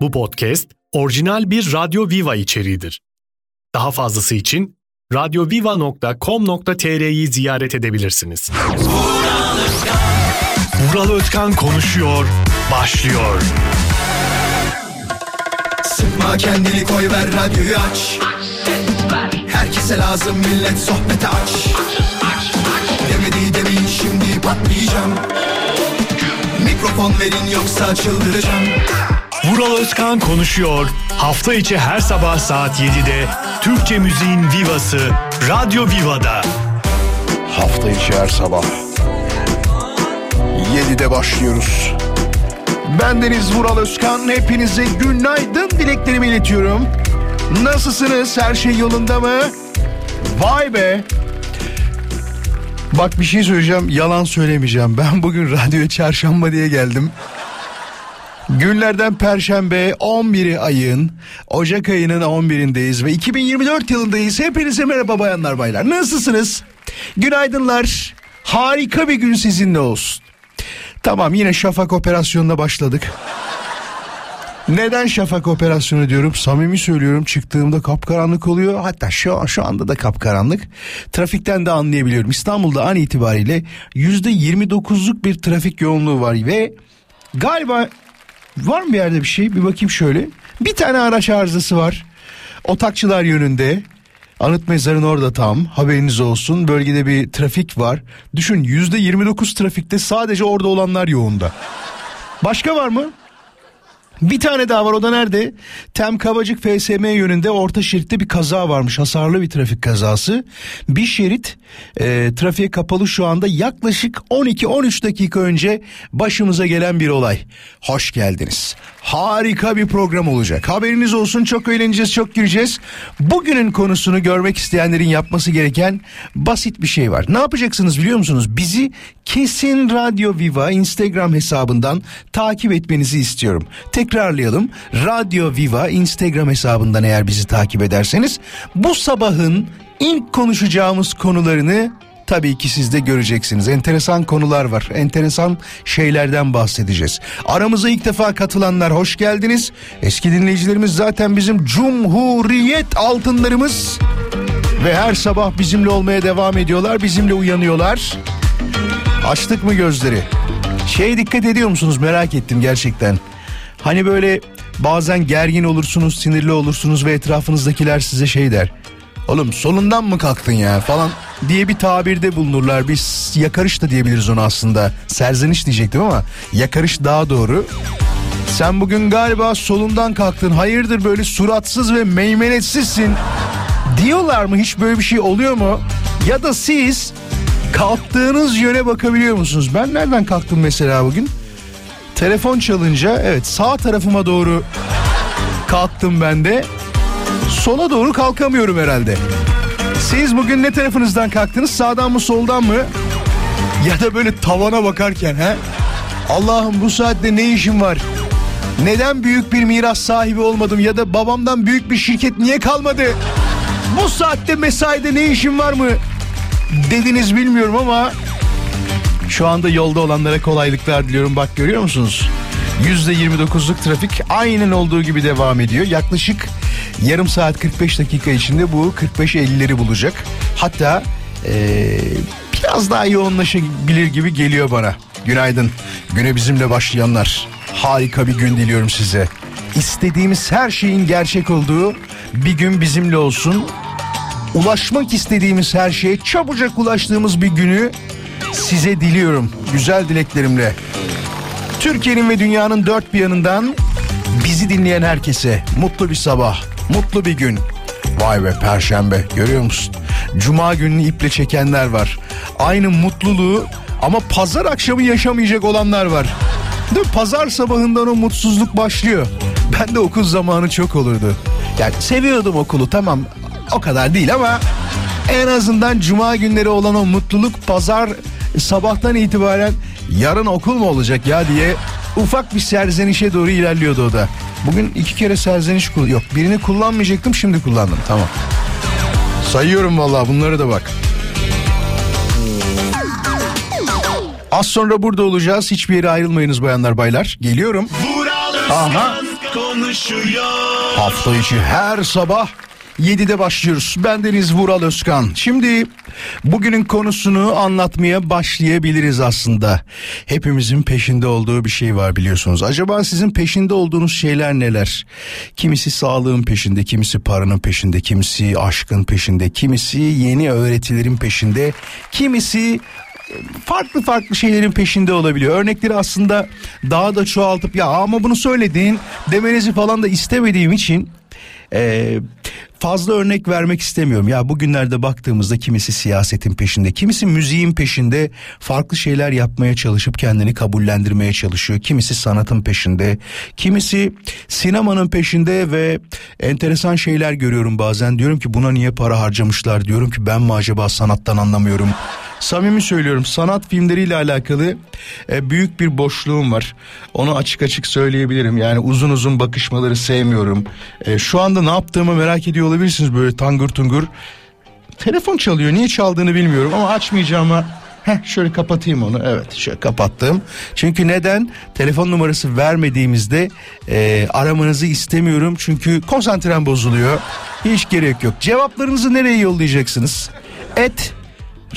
Bu podcast orijinal bir Radyo Viva içeriğidir. Daha fazlası için radyoviva.com.tr'yi ziyaret edebilirsiniz. Vural Özkan konuşuyor, başlıyor. Sıkma kendini koy ver radyoyu aç Herkese lazım millet sohbete aç Demedi demeyin şimdi patlayacağım Mikrofon verin yoksa çıldıracağım Vural Özkan konuşuyor. Hafta içi her sabah saat 7'de Türkçe müziğin vivası Radyo Viva'da. Hafta içi her sabah 7'de başlıyoruz. Bendeniz Vural Özkan. Hepinize günaydın dileklerimi iletiyorum. Nasılsınız? Her şey yolunda mı? Vay be. Bak bir şey söyleyeceğim. Yalan söylemeyeceğim. Ben bugün radyoya çarşamba diye geldim. Günlerden Perşembe 11'i ayın Ocak ayının 11'indeyiz ve 2024 yılındayız. Hepinize merhaba bayanlar baylar. Nasılsınız? Günaydınlar. Harika bir gün sizinle olsun. Tamam yine şafak operasyonuna başladık. Neden şafak operasyonu diyorum? Samimi söylüyorum çıktığımda kapkaranlık oluyor. Hatta şu, şu anda da kapkaranlık. Trafikten de anlayabiliyorum. İstanbul'da an itibariyle %29'luk bir trafik yoğunluğu var ve galiba var mı bir yerde bir şey? Bir bakayım şöyle. Bir tane araç arızası var. Otakçılar yönünde. Anıt mezarın orada tam haberiniz olsun bölgede bir trafik var. Düşün yüzde 29 trafikte sadece orada olanlar yoğunda. Başka var mı? Bir tane daha var o da nerede? Tem Kavacık FSM yönünde orta şeritte bir kaza varmış. Hasarlı bir trafik kazası. Bir şerit e, trafiğe kapalı şu anda yaklaşık 12-13 dakika önce başımıza gelen bir olay. Hoş geldiniz. Harika bir program olacak. Haberiniz olsun çok eğleneceğiz çok güleceğiz. Bugünün konusunu görmek isteyenlerin yapması gereken basit bir şey var. Ne yapacaksınız biliyor musunuz? Bizi Kesin Radyo Viva Instagram hesabından takip etmenizi istiyorum. Tekrarlayalım. Radyo Viva Instagram hesabından eğer bizi takip ederseniz bu sabahın ilk konuşacağımız konularını tabii ki siz de göreceksiniz. Enteresan konular var. Enteresan şeylerden bahsedeceğiz. Aramıza ilk defa katılanlar hoş geldiniz. Eski dinleyicilerimiz zaten bizim Cumhuriyet altınlarımız. Ve her sabah bizimle olmaya devam ediyorlar. Bizimle uyanıyorlar. Açtık mı gözleri? Şey dikkat ediyor musunuz merak ettim gerçekten. Hani böyle bazen gergin olursunuz, sinirli olursunuz ve etrafınızdakiler size şey der. Oğlum solundan mı kalktın ya falan diye bir tabirde bulunurlar. Biz yakarış da diyebiliriz ona aslında. Serzeniş diyecektim ama yakarış daha doğru. Sen bugün galiba solundan kalktın. Hayırdır böyle suratsız ve meymenetsizsin. Diyorlar mı hiç böyle bir şey oluyor mu? Ya da siz kalktığınız yöne bakabiliyor musunuz? Ben nereden kalktım mesela bugün? Telefon çalınca evet sağ tarafıma doğru kalktım ben de. Sola doğru kalkamıyorum herhalde. Siz bugün ne tarafınızdan kalktınız? Sağdan mı soldan mı? Ya da böyle tavana bakarken he? Allah'ım bu saatte ne işim var? Neden büyük bir miras sahibi olmadım ya da babamdan büyük bir şirket niye kalmadı? Bu saatte mesaide ne işim var mı? Dediniz bilmiyorum ama şu anda yolda olanlara kolaylıklar diliyorum. Bak görüyor musunuz? %29'luk trafik aynen olduğu gibi devam ediyor. Yaklaşık yarım saat 45 dakika içinde bu 45-50'leri bulacak. Hatta ee, biraz daha yoğunlaşabilir gibi geliyor bana. Günaydın. Güne bizimle başlayanlar. Harika bir gün diliyorum size. İstediğimiz her şeyin gerçek olduğu bir gün bizimle olsun. Ulaşmak istediğimiz her şeye çabucak ulaştığımız bir günü size diliyorum. Güzel dileklerimle. Türkiye'nin ve dünyanın dört bir yanından bizi dinleyen herkese mutlu bir sabah, mutlu bir gün. Vay be perşembe görüyor musun? Cuma gününü iple çekenler var. Aynı mutluluğu ama pazar akşamı yaşamayacak olanlar var. Değil? Pazar sabahından o mutsuzluk başlıyor. Ben de okul zamanı çok olurdu. Yani seviyordum okulu tamam o kadar değil ama en azından cuma günleri olan o mutluluk pazar sabahtan itibaren yarın okul mu olacak ya diye ufak bir serzenişe doğru ilerliyordu o da. Bugün iki kere serzeniş kul yok birini kullanmayacaktım şimdi kullandım tamam. Sayıyorum vallahi bunları da bak. Az sonra burada olacağız. Hiçbir yere ayrılmayınız bayanlar baylar. Geliyorum. Aha. Hafta içi her sabah 7'de başlıyoruz. Ben Deniz Vural Özkan. Şimdi bugünün konusunu anlatmaya başlayabiliriz aslında. Hepimizin peşinde olduğu bir şey var biliyorsunuz. Acaba sizin peşinde olduğunuz şeyler neler? Kimisi sağlığın peşinde, kimisi paranın peşinde, kimisi aşkın peşinde, kimisi yeni öğretilerin peşinde, kimisi farklı farklı şeylerin peşinde olabiliyor. Örnekleri aslında daha da çoğaltıp ya ama bunu söyledin demenizi falan da istemediğim için e, fazla örnek vermek istemiyorum. Ya bugünlerde baktığımızda kimisi siyasetin peşinde, kimisi müziğin peşinde farklı şeyler yapmaya çalışıp kendini kabullendirmeye çalışıyor. Kimisi sanatın peşinde, kimisi sinemanın peşinde ve enteresan şeyler görüyorum bazen. Diyorum ki buna niye para harcamışlar? Diyorum ki ben mi acaba sanattan anlamıyorum? Samimi söylüyorum sanat filmleriyle alakalı e, büyük bir boşluğum var. Onu açık açık söyleyebilirim. Yani uzun uzun bakışmaları sevmiyorum. E, şu anda ne yaptığımı merak ediyor olabilirsiniz böyle tangır tungur. Telefon çalıyor niye çaldığını bilmiyorum ama açmayacağıma Heh, şöyle kapatayım onu. Evet şöyle kapattım. Çünkü neden? Telefon numarası vermediğimizde e, aramanızı istemiyorum. Çünkü konsantrem bozuluyor. Hiç gerek yok. Cevaplarınızı nereye yollayacaksınız? Et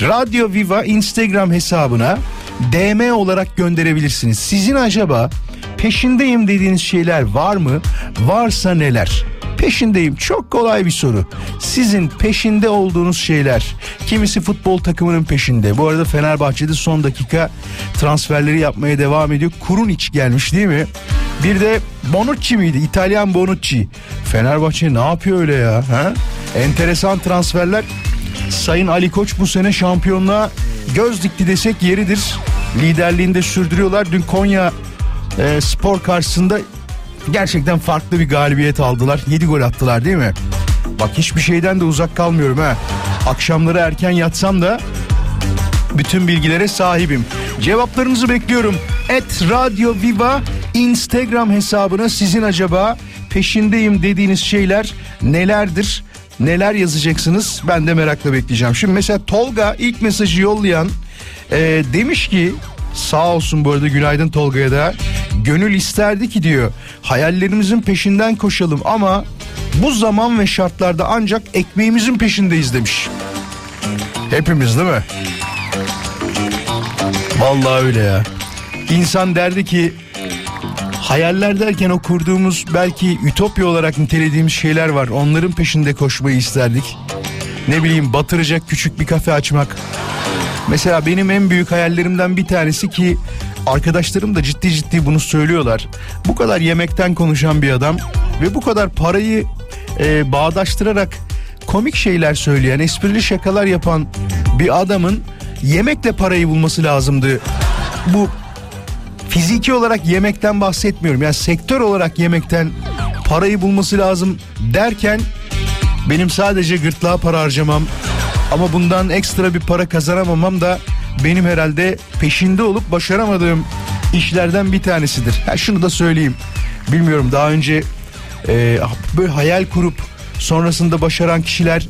Radyo Viva Instagram hesabına DM olarak gönderebilirsiniz. Sizin acaba peşindeyim dediğiniz şeyler var mı? Varsa neler? Peşindeyim çok kolay bir soru. Sizin peşinde olduğunuz şeyler. Kimisi futbol takımının peşinde. Bu arada Fenerbahçe'de son dakika transferleri yapmaya devam ediyor. Kurunic gelmiş değil mi? Bir de Bonucci miydi? İtalyan Bonucci. Fenerbahçe ne yapıyor öyle ya? Ha? Enteresan transferler. Sayın Ali Koç bu sene şampiyonluğa göz dikti desek yeridir. Liderliğinde sürdürüyorlar. Dün Konya e, spor karşısında gerçekten farklı bir galibiyet aldılar. 7 gol attılar değil mi? Bak hiçbir şeyden de uzak kalmıyorum ha. Akşamları erken yatsam da bütün bilgilere sahibim. Cevaplarınızı bekliyorum. Et Radio Viva Instagram hesabına sizin acaba peşindeyim dediğiniz şeyler nelerdir? Neler yazacaksınız? Ben de merakla bekleyeceğim. Şimdi mesela Tolga ilk mesajı yollayan e, demiş ki sağ olsun bu arada günaydın Tolga'ya da gönül isterdi ki diyor hayallerimizin peşinden koşalım ama bu zaman ve şartlarda ancak ekmeğimizin peşindeyiz demiş. Hepimiz değil mi? Vallahi öyle ya. İnsan derdi ki hayaller derken o kurduğumuz belki ütopya olarak nitelediğimiz şeyler var. Onların peşinde koşmayı isterdik. Ne bileyim batıracak küçük bir kafe açmak. Mesela benim en büyük hayallerimden bir tanesi ki arkadaşlarım da ciddi ciddi bunu söylüyorlar. Bu kadar yemekten konuşan bir adam ve bu kadar parayı e, bağdaştırarak komik şeyler söyleyen, esprili şakalar yapan bir adamın yemekle parayı bulması lazımdı. Bu fiziki olarak yemekten bahsetmiyorum. Yani sektör olarak yemekten parayı bulması lazım derken benim sadece gırtlağa para harcamam ama bundan ekstra bir para kazanamamam da benim herhalde peşinde olup başaramadığım işlerden bir tanesidir. Ha şunu da söyleyeyim. Bilmiyorum daha önce e, böyle hayal kurup sonrasında başaran kişiler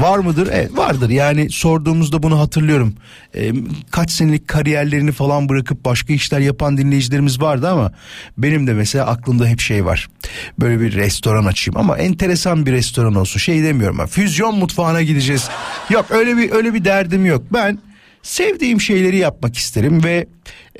var mıdır? Evet vardır yani sorduğumuzda bunu hatırlıyorum. E, kaç senelik kariyerlerini falan bırakıp başka işler yapan dinleyicilerimiz vardı ama benim de mesela aklımda hep şey var. Böyle bir restoran açayım ama enteresan bir restoran olsun. Şey demiyorum ben füzyon mutfağına gideceğiz. Yok öyle bir öyle bir derdim yok. Ben sevdiğim şeyleri yapmak isterim ve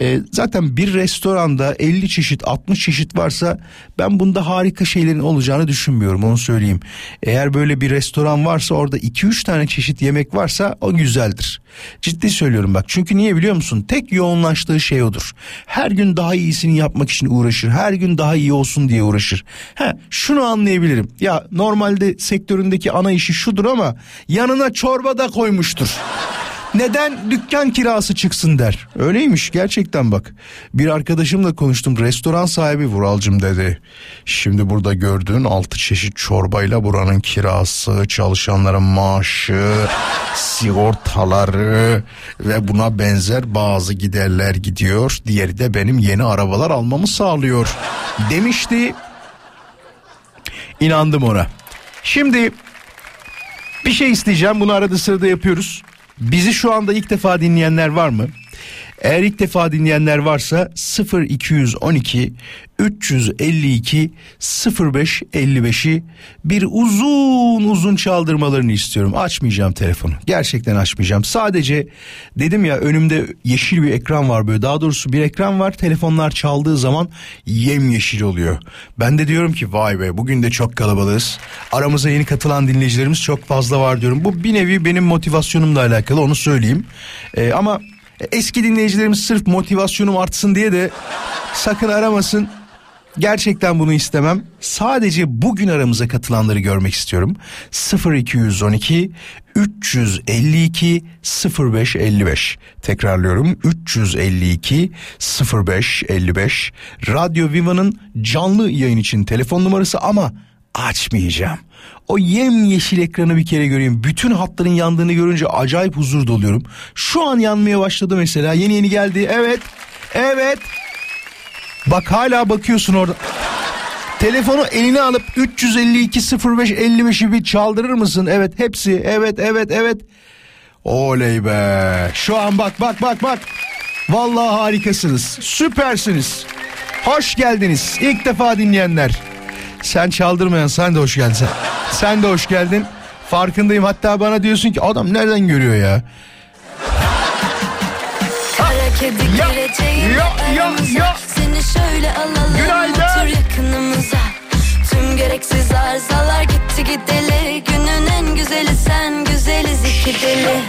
e, zaten bir restoranda 50 çeşit 60 çeşit varsa ben bunda harika şeylerin olacağını düşünmüyorum onu söyleyeyim. Eğer böyle bir restoran varsa orada 2-3 tane çeşit yemek varsa o güzeldir. Ciddi söylüyorum bak çünkü niye biliyor musun? Tek yoğunlaştığı şey odur. Her gün daha iyisini yapmak için uğraşır. Her gün daha iyi olsun diye uğraşır. Ha şunu anlayabilirim. Ya normalde sektöründeki ana işi şudur ama yanına çorba da koymuştur. Neden dükkan kirası çıksın der. Öyleymiş gerçekten bak. Bir arkadaşımla konuştum restoran sahibi Vuralcım dedi. Şimdi burada gördüğün altı çeşit çorbayla buranın kirası, çalışanların maaşı, sigortaları ve buna benzer bazı giderler gidiyor. Diğeri de benim yeni arabalar almamı sağlıyor demişti. İnandım ona. Şimdi bir şey isteyeceğim bunu arada sırada yapıyoruz. Bizi şu anda ilk defa dinleyenler var mı? Eğer ilk defa dinleyenler varsa 0212 352 05 55'i bir uzun uzun çaldırmalarını istiyorum. Açmayacağım telefonu. Gerçekten açmayacağım. Sadece dedim ya önümde yeşil bir ekran var böyle. Daha doğrusu bir ekran var. Telefonlar çaldığı zaman yemyeşil oluyor. Ben de diyorum ki vay be bugün de çok kalabalığız. Aramıza yeni katılan dinleyicilerimiz çok fazla var diyorum. Bu bir nevi benim motivasyonumla alakalı onu söyleyeyim. Ee, ama eski dinleyicilerimiz sırf motivasyonum artsın diye de sakın aramasın. Gerçekten bunu istemem. Sadece bugün aramıza katılanları görmek istiyorum. 0212 352 0555 tekrarlıyorum 352 0555 Radyo Viva'nın canlı yayın için telefon numarası ama açmayacağım. O yem yeşil ekranı bir kere göreyim. Bütün hatların yandığını görünce acayip huzur doluyorum. Şu an yanmaya başladı mesela. Yeni yeni geldi. Evet. Evet. Bak hala bakıyorsun orada. Telefonu eline alıp 352 05 55'i bir çaldırır mısın? Evet hepsi. Evet evet evet. Oley be. Şu an bak bak bak bak. Vallahi harikasınız. Süpersiniz. Hoş geldiniz. İlk defa dinleyenler. Sen çaldırmayan sen de hoş geldin. Sen, sen de hoş geldin. Farkındayım. Hatta bana diyorsun ki adam nereden görüyor ya? Kara kedi Ya, gireceğine ya, ya, aramıza. ya. Seni şöyle alalım Günaydın. otur yakınımıza Tüm gereksiz arızalar gitti gideli Günün en güzeli sen güzeliz iki deli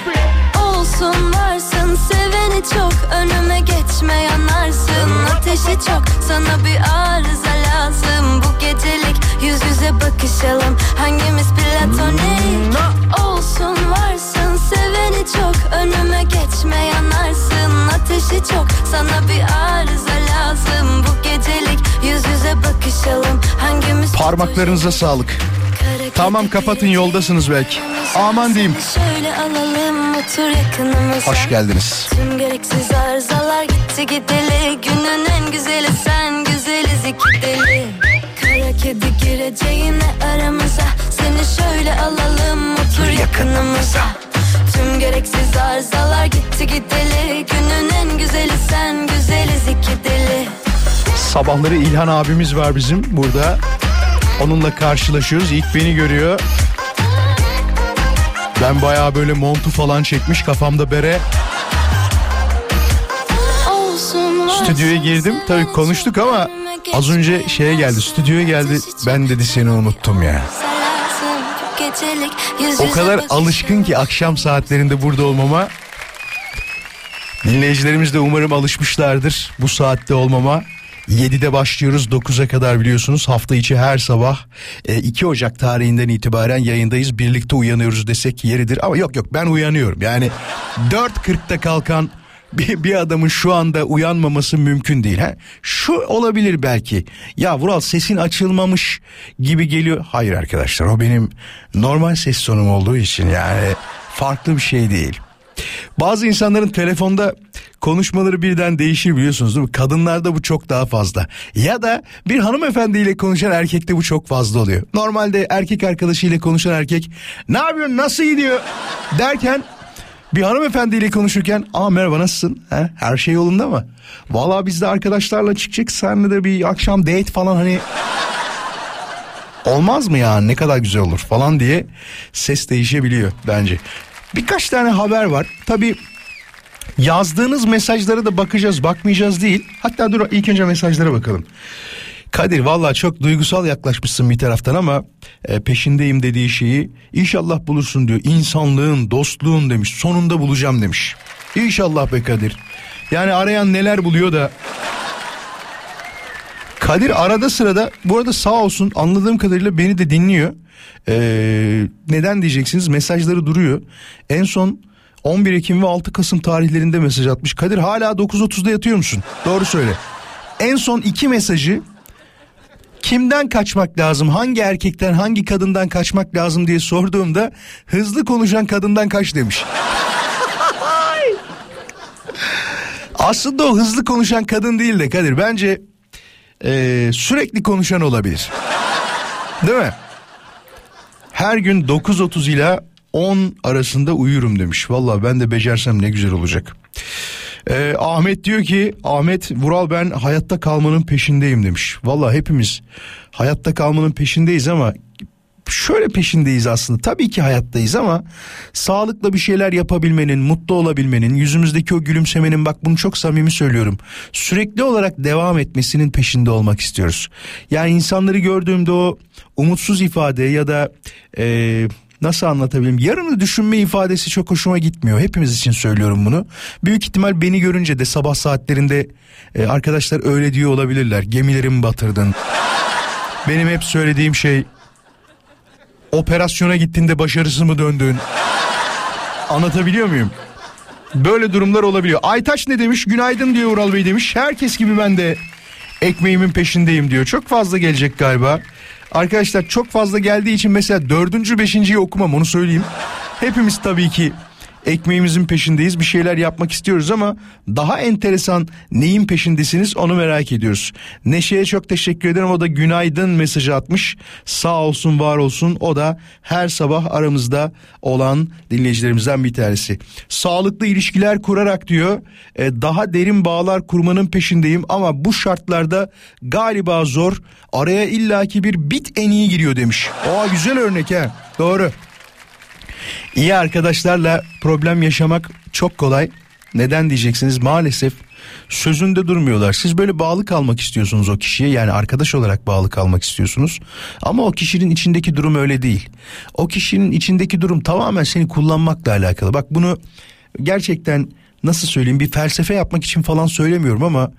Olsun varsın seveni çok Önüme geçme yanarsın Ateşi çok. Sana bir arıza lazım. Bu gecelik yüz yüze bakışalım Hangimiz platonik? Olsun varsın seveni çok. Önüme geçme yanarsın Ateşi çok. Sana bir arıza lazım. Bu gecelik yüz yüze bakışalım Hangimiz Parmaklarınıza sağlık. Tamam, kapatın, yoldasınız belki. Aman diyeyim. Hoş geldiniz. Tüm gereksiz arızalar gitti gideli Günün en güzeli sen güzeliz iki deli Kara kedi gireceğine aramıza Seni şöyle alalım otur yakınımıza Tüm gereksiz arızalar gitti gideli Günün en güzeli sen güzeliz iki deli Sabahları İlhan abimiz var bizim burada. Onunla karşılaşıyoruz. İlk beni görüyor. Ben bayağı böyle montu falan çekmiş kafamda bere. Stüdyoya girdim. Tabii konuştuk ama az önce şeye geldi. Stüdyoya geldi. Ben dedi seni unuttum ya. O kadar alışkın ki akşam saatlerinde burada olmama. Dinleyicilerimiz de umarım alışmışlardır bu saatte olmama. 7'de başlıyoruz 9'a kadar biliyorsunuz hafta içi her sabah e, 2 Ocak tarihinden itibaren yayındayız birlikte uyanıyoruz desek yeridir ama yok yok ben uyanıyorum yani 4.40'da kalkan bir, bir adamın şu anda uyanmaması mümkün değil. Ha? Şu olabilir belki ya Vural sesin açılmamış gibi geliyor hayır arkadaşlar o benim normal ses tonum olduğu için yani farklı bir şey değil. Bazı insanların telefonda konuşmaları birden değişir biliyorsunuz değil mi? Kadınlarda bu çok daha fazla. Ya da bir hanımefendiyle konuşan erkekte bu çok fazla oluyor. Normalde erkek arkadaşıyla konuşan erkek ne yapıyorsun nasıl gidiyor derken bir hanımefendiyle konuşurken aa merhaba nasılsın He, her şey yolunda mı? Valla biz de arkadaşlarla çıkacak senle de bir akşam date falan hani olmaz mı ya ne kadar güzel olur falan diye ses değişebiliyor bence. Birkaç tane haber var. Tabii yazdığınız mesajlara da bakacağız bakmayacağız değil. Hatta dur ilk önce mesajlara bakalım. Kadir valla çok duygusal yaklaşmışsın bir taraftan ama e, peşindeyim dediği şeyi inşallah bulursun diyor. İnsanlığın, dostluğun demiş. Sonunda bulacağım demiş. İnşallah be Kadir. Yani arayan neler buluyor da Kadir arada sırada bu arada sağ olsun anladığım kadarıyla beni de dinliyor. Ee, neden diyeceksiniz mesajları duruyor. En son 11 Ekim ve 6 Kasım tarihlerinde mesaj atmış. Kadir hala 9.30'da yatıyor musun? Doğru söyle. En son iki mesajı kimden kaçmak lazım hangi erkekten hangi kadından kaçmak lazım diye sorduğumda hızlı konuşan kadından kaç demiş. Aslında o hızlı konuşan kadın değil de Kadir bence e, sürekli konuşan olabilir. Değil mi? Her gün 9.30 ile 10 arasında uyurum demiş. Valla ben de becersem ne güzel olacak. Ee, Ahmet diyor ki Ahmet Vural ben hayatta kalmanın peşindeyim demiş. Valla hepimiz hayatta kalmanın peşindeyiz ama şöyle peşindeyiz aslında. Tabii ki hayattayız ama sağlıkla bir şeyler yapabilmenin, mutlu olabilmenin, yüzümüzdeki o gülümsemenin bak bunu çok samimi söylüyorum. Sürekli olarak devam etmesinin peşinde olmak istiyoruz. Yani insanları gördüğümde o umutsuz ifade ya da e, nasıl anlatabilirim? Yarını düşünme ifadesi çok hoşuma gitmiyor. Hepimiz için söylüyorum bunu. Büyük ihtimal beni görünce de sabah saatlerinde e, arkadaşlar öyle diyor olabilirler. Gemilerimi batırdın. Benim hep söylediğim şey operasyona gittiğinde başarısız mı döndün? Anlatabiliyor muyum? Böyle durumlar olabiliyor. Aytaç ne demiş? Günaydın diyor Ural Bey demiş. Herkes gibi ben de ekmeğimin peşindeyim diyor. Çok fazla gelecek galiba. Arkadaşlar çok fazla geldiği için mesela dördüncü beşinciyi okumam onu söyleyeyim. Hepimiz tabii ki ekmeğimizin peşindeyiz bir şeyler yapmak istiyoruz ama daha enteresan neyin peşindesiniz onu merak ediyoruz. Neşe'ye çok teşekkür ederim o da günaydın mesajı atmış sağ olsun var olsun o da her sabah aramızda olan dinleyicilerimizden bir tanesi. Sağlıklı ilişkiler kurarak diyor e, daha derin bağlar kurmanın peşindeyim ama bu şartlarda galiba zor araya illaki bir bit en giriyor demiş. Oha güzel örnek ha doğru. İyi arkadaşlarla problem yaşamak çok kolay. Neden diyeceksiniz? Maalesef sözünde durmuyorlar. Siz böyle bağlı kalmak istiyorsunuz o kişiye yani arkadaş olarak bağlı kalmak istiyorsunuz. Ama o kişinin içindeki durum öyle değil. O kişinin içindeki durum tamamen seni kullanmakla alakalı. Bak bunu gerçekten nasıl söyleyeyim bir felsefe yapmak için falan söylemiyorum ama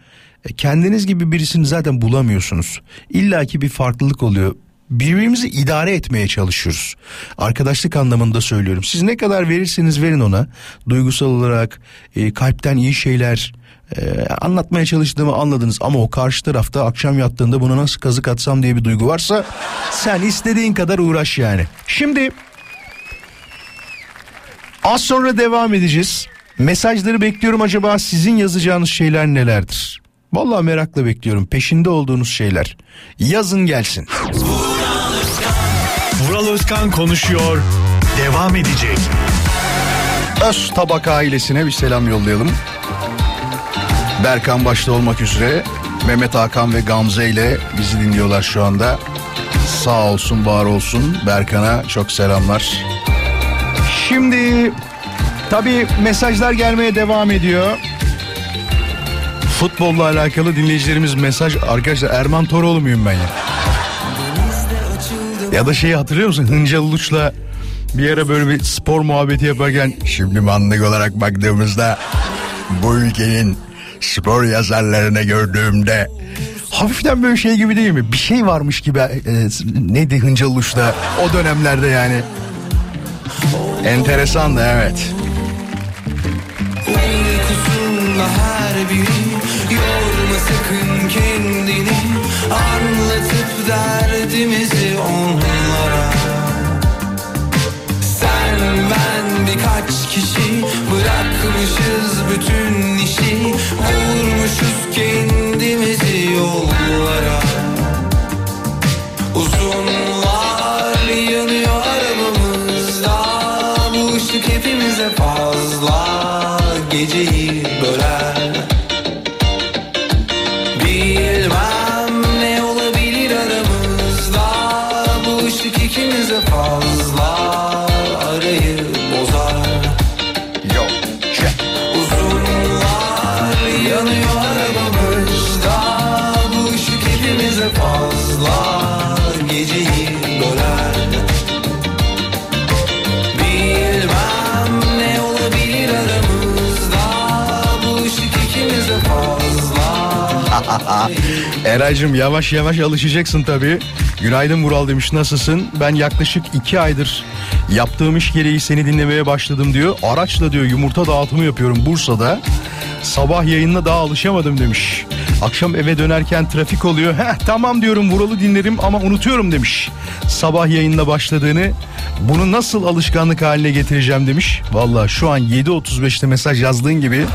kendiniz gibi birisini zaten bulamıyorsunuz. İlla ki bir farklılık oluyor birbirimizi idare etmeye çalışıyoruz. Arkadaşlık anlamında söylüyorum. Siz ne kadar verirseniz verin ona. Duygusal olarak e, kalpten iyi şeyler e, anlatmaya çalıştığımı anladınız. Ama o karşı tarafta akşam yattığında buna nasıl kazık atsam diye bir duygu varsa sen istediğin kadar uğraş yani. Şimdi az sonra devam edeceğiz. Mesajları bekliyorum acaba sizin yazacağınız şeyler nelerdir? Vallahi merakla bekliyorum peşinde olduğunuz şeyler. Yazın gelsin. Özkan konuşuyor. Devam edecek. Öz Tabak ailesine bir selam yollayalım. Berkan başta olmak üzere Mehmet Hakan ve Gamze ile bizi dinliyorlar şu anda. Sağ olsun var olsun Berkan'a çok selamlar. Şimdi tabi mesajlar gelmeye devam ediyor. Futbolla alakalı dinleyicilerimiz mesaj arkadaşlar Erman Toroğlu muyum ben ya? Ya da şeyi hatırlıyor musun? Hıncal Uluç'la bir ara böyle bir spor muhabbeti yaparken şimdi manlık olarak baktığımızda bu ülkenin spor yazarlarını gördüğümde hafiften böyle şey gibi değil mi? Bir şey varmış gibi e, neydi Hıncal Uluç'ta o dönemlerde yani. Enteresan da evet. Uykusunda her biri Yorma sakın kendini Anlatıp derdimizi onlara. Sen ben birkaç kişi Bırakmışız bütün işi. Vurmuşuz kendimizi yollara Bu ışık ikimize fazla Eraycığım yavaş yavaş alışacaksın tabii. Günaydın Vural demiş nasılsın? Ben yaklaşık iki aydır yaptığım iş gereği seni dinlemeye başladım diyor. Araçla diyor yumurta dağıtımı yapıyorum Bursa'da. Sabah yayınına daha alışamadım demiş. Akşam eve dönerken trafik oluyor. Heh tamam diyorum Vural'ı dinlerim ama unutuyorum demiş. Sabah yayınla başladığını bunu nasıl alışkanlık haline getireceğim demiş. Valla şu an 7.35'te mesaj yazdığın gibi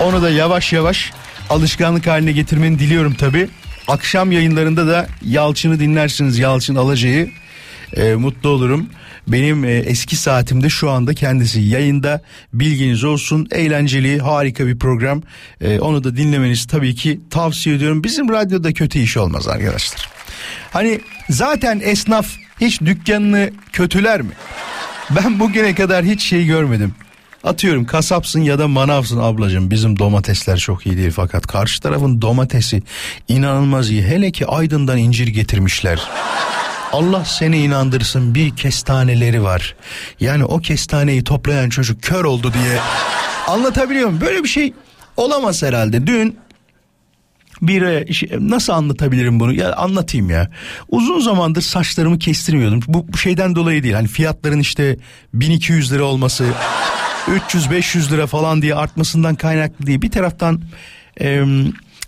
onu da yavaş yavaş alışkanlık haline getirmeni diliyorum tabi. Akşam yayınlarında da Yalçın'ı dinlersiniz. Yalçın Alacı'yı. e, mutlu olurum. Benim e, eski saatimde şu anda kendisi yayında. Bilginiz olsun. Eğlenceli harika bir program. E, onu da dinlemenizi tabii ki tavsiye ediyorum. Bizim radyoda kötü iş olmaz arkadaşlar. Hani zaten esnaf hiç dükkanını kötüler mi? Ben bugüne kadar hiç şey görmedim Atıyorum kasapsın ya da manavsın ablacığım bizim domatesler çok iyi değil fakat karşı tarafın domatesi inanılmaz iyi hele ki Aydın'dan incir getirmişler. Allah seni inandırsın bir kestaneleri var. Yani o kestaneyi toplayan çocuk kör oldu diye anlatabiliyor muyum? Böyle bir şey olamaz herhalde. Dün bir e, şey- nasıl anlatabilirim bunu? Ya anlatayım ya. Uzun zamandır saçlarımı kestirmiyordum. Bu bu şeyden dolayı değil. Hani fiyatların işte 1200 lira olması, 300-500 lira falan diye artmasından kaynaklı değil. Bir taraftan e,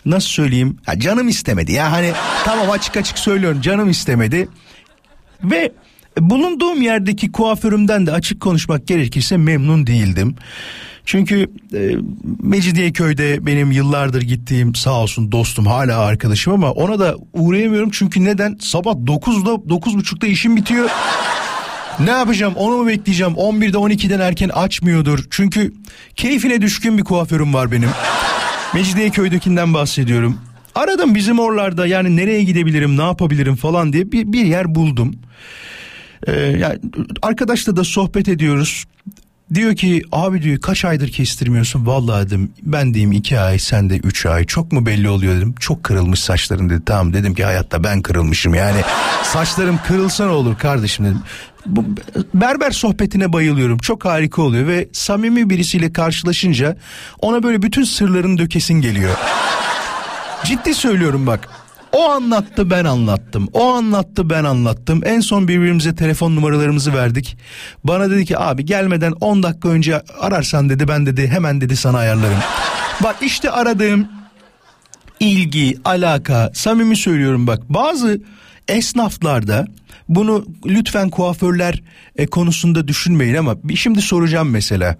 nasıl söyleyeyim? Ya canım istemedi. Ya hani tamam açık açık söylüyorum canım istemedi. Ve bulunduğum yerdeki kuaförümden de açık konuşmak gerekirse memnun değildim. Çünkü e, Mecidiyeköy'de benim yıllardır gittiğim sağ olsun dostum hala arkadaşım ama ona da uğrayamıyorum. Çünkü neden? Sabah 9'da 9.30'da işim bitiyor. Ne yapacağım onu mu bekleyeceğim 11'de 12'den erken açmıyordur. Çünkü keyfine düşkün bir kuaförüm var benim. Mecidiyeköy'dekinden bahsediyorum. Aradım bizim oralarda yani nereye gidebilirim ne yapabilirim falan diye bir, bir yer buldum. Ee, yani arkadaşla da sohbet ediyoruz. Diyor ki abi diyor kaç aydır kestirmiyorsun? Vallahi dedim ben diyeyim iki ay sen de üç ay. Çok mu belli oluyor dedim. Çok kırılmış saçların dedi. Tamam dedim ki hayatta ben kırılmışım yani. Saçlarım kırılsa ne olur kardeşim dedim. Bu berber sohbetine bayılıyorum. Çok harika oluyor ve samimi birisiyle karşılaşınca ona böyle bütün sırlarını dökesin geliyor. Ciddi söylüyorum bak. O anlattı ben anlattım. O anlattı ben anlattım. En son birbirimize telefon numaralarımızı verdik. Bana dedi ki abi gelmeden 10 dakika önce ararsan dedi ben dedi hemen dedi sana ayarlarım. Bak işte aradığım ilgi, alaka, samimi söylüyorum bak. Bazı esnaflarda bunu lütfen kuaförler e, konusunda düşünmeyin ama şimdi soracağım mesela.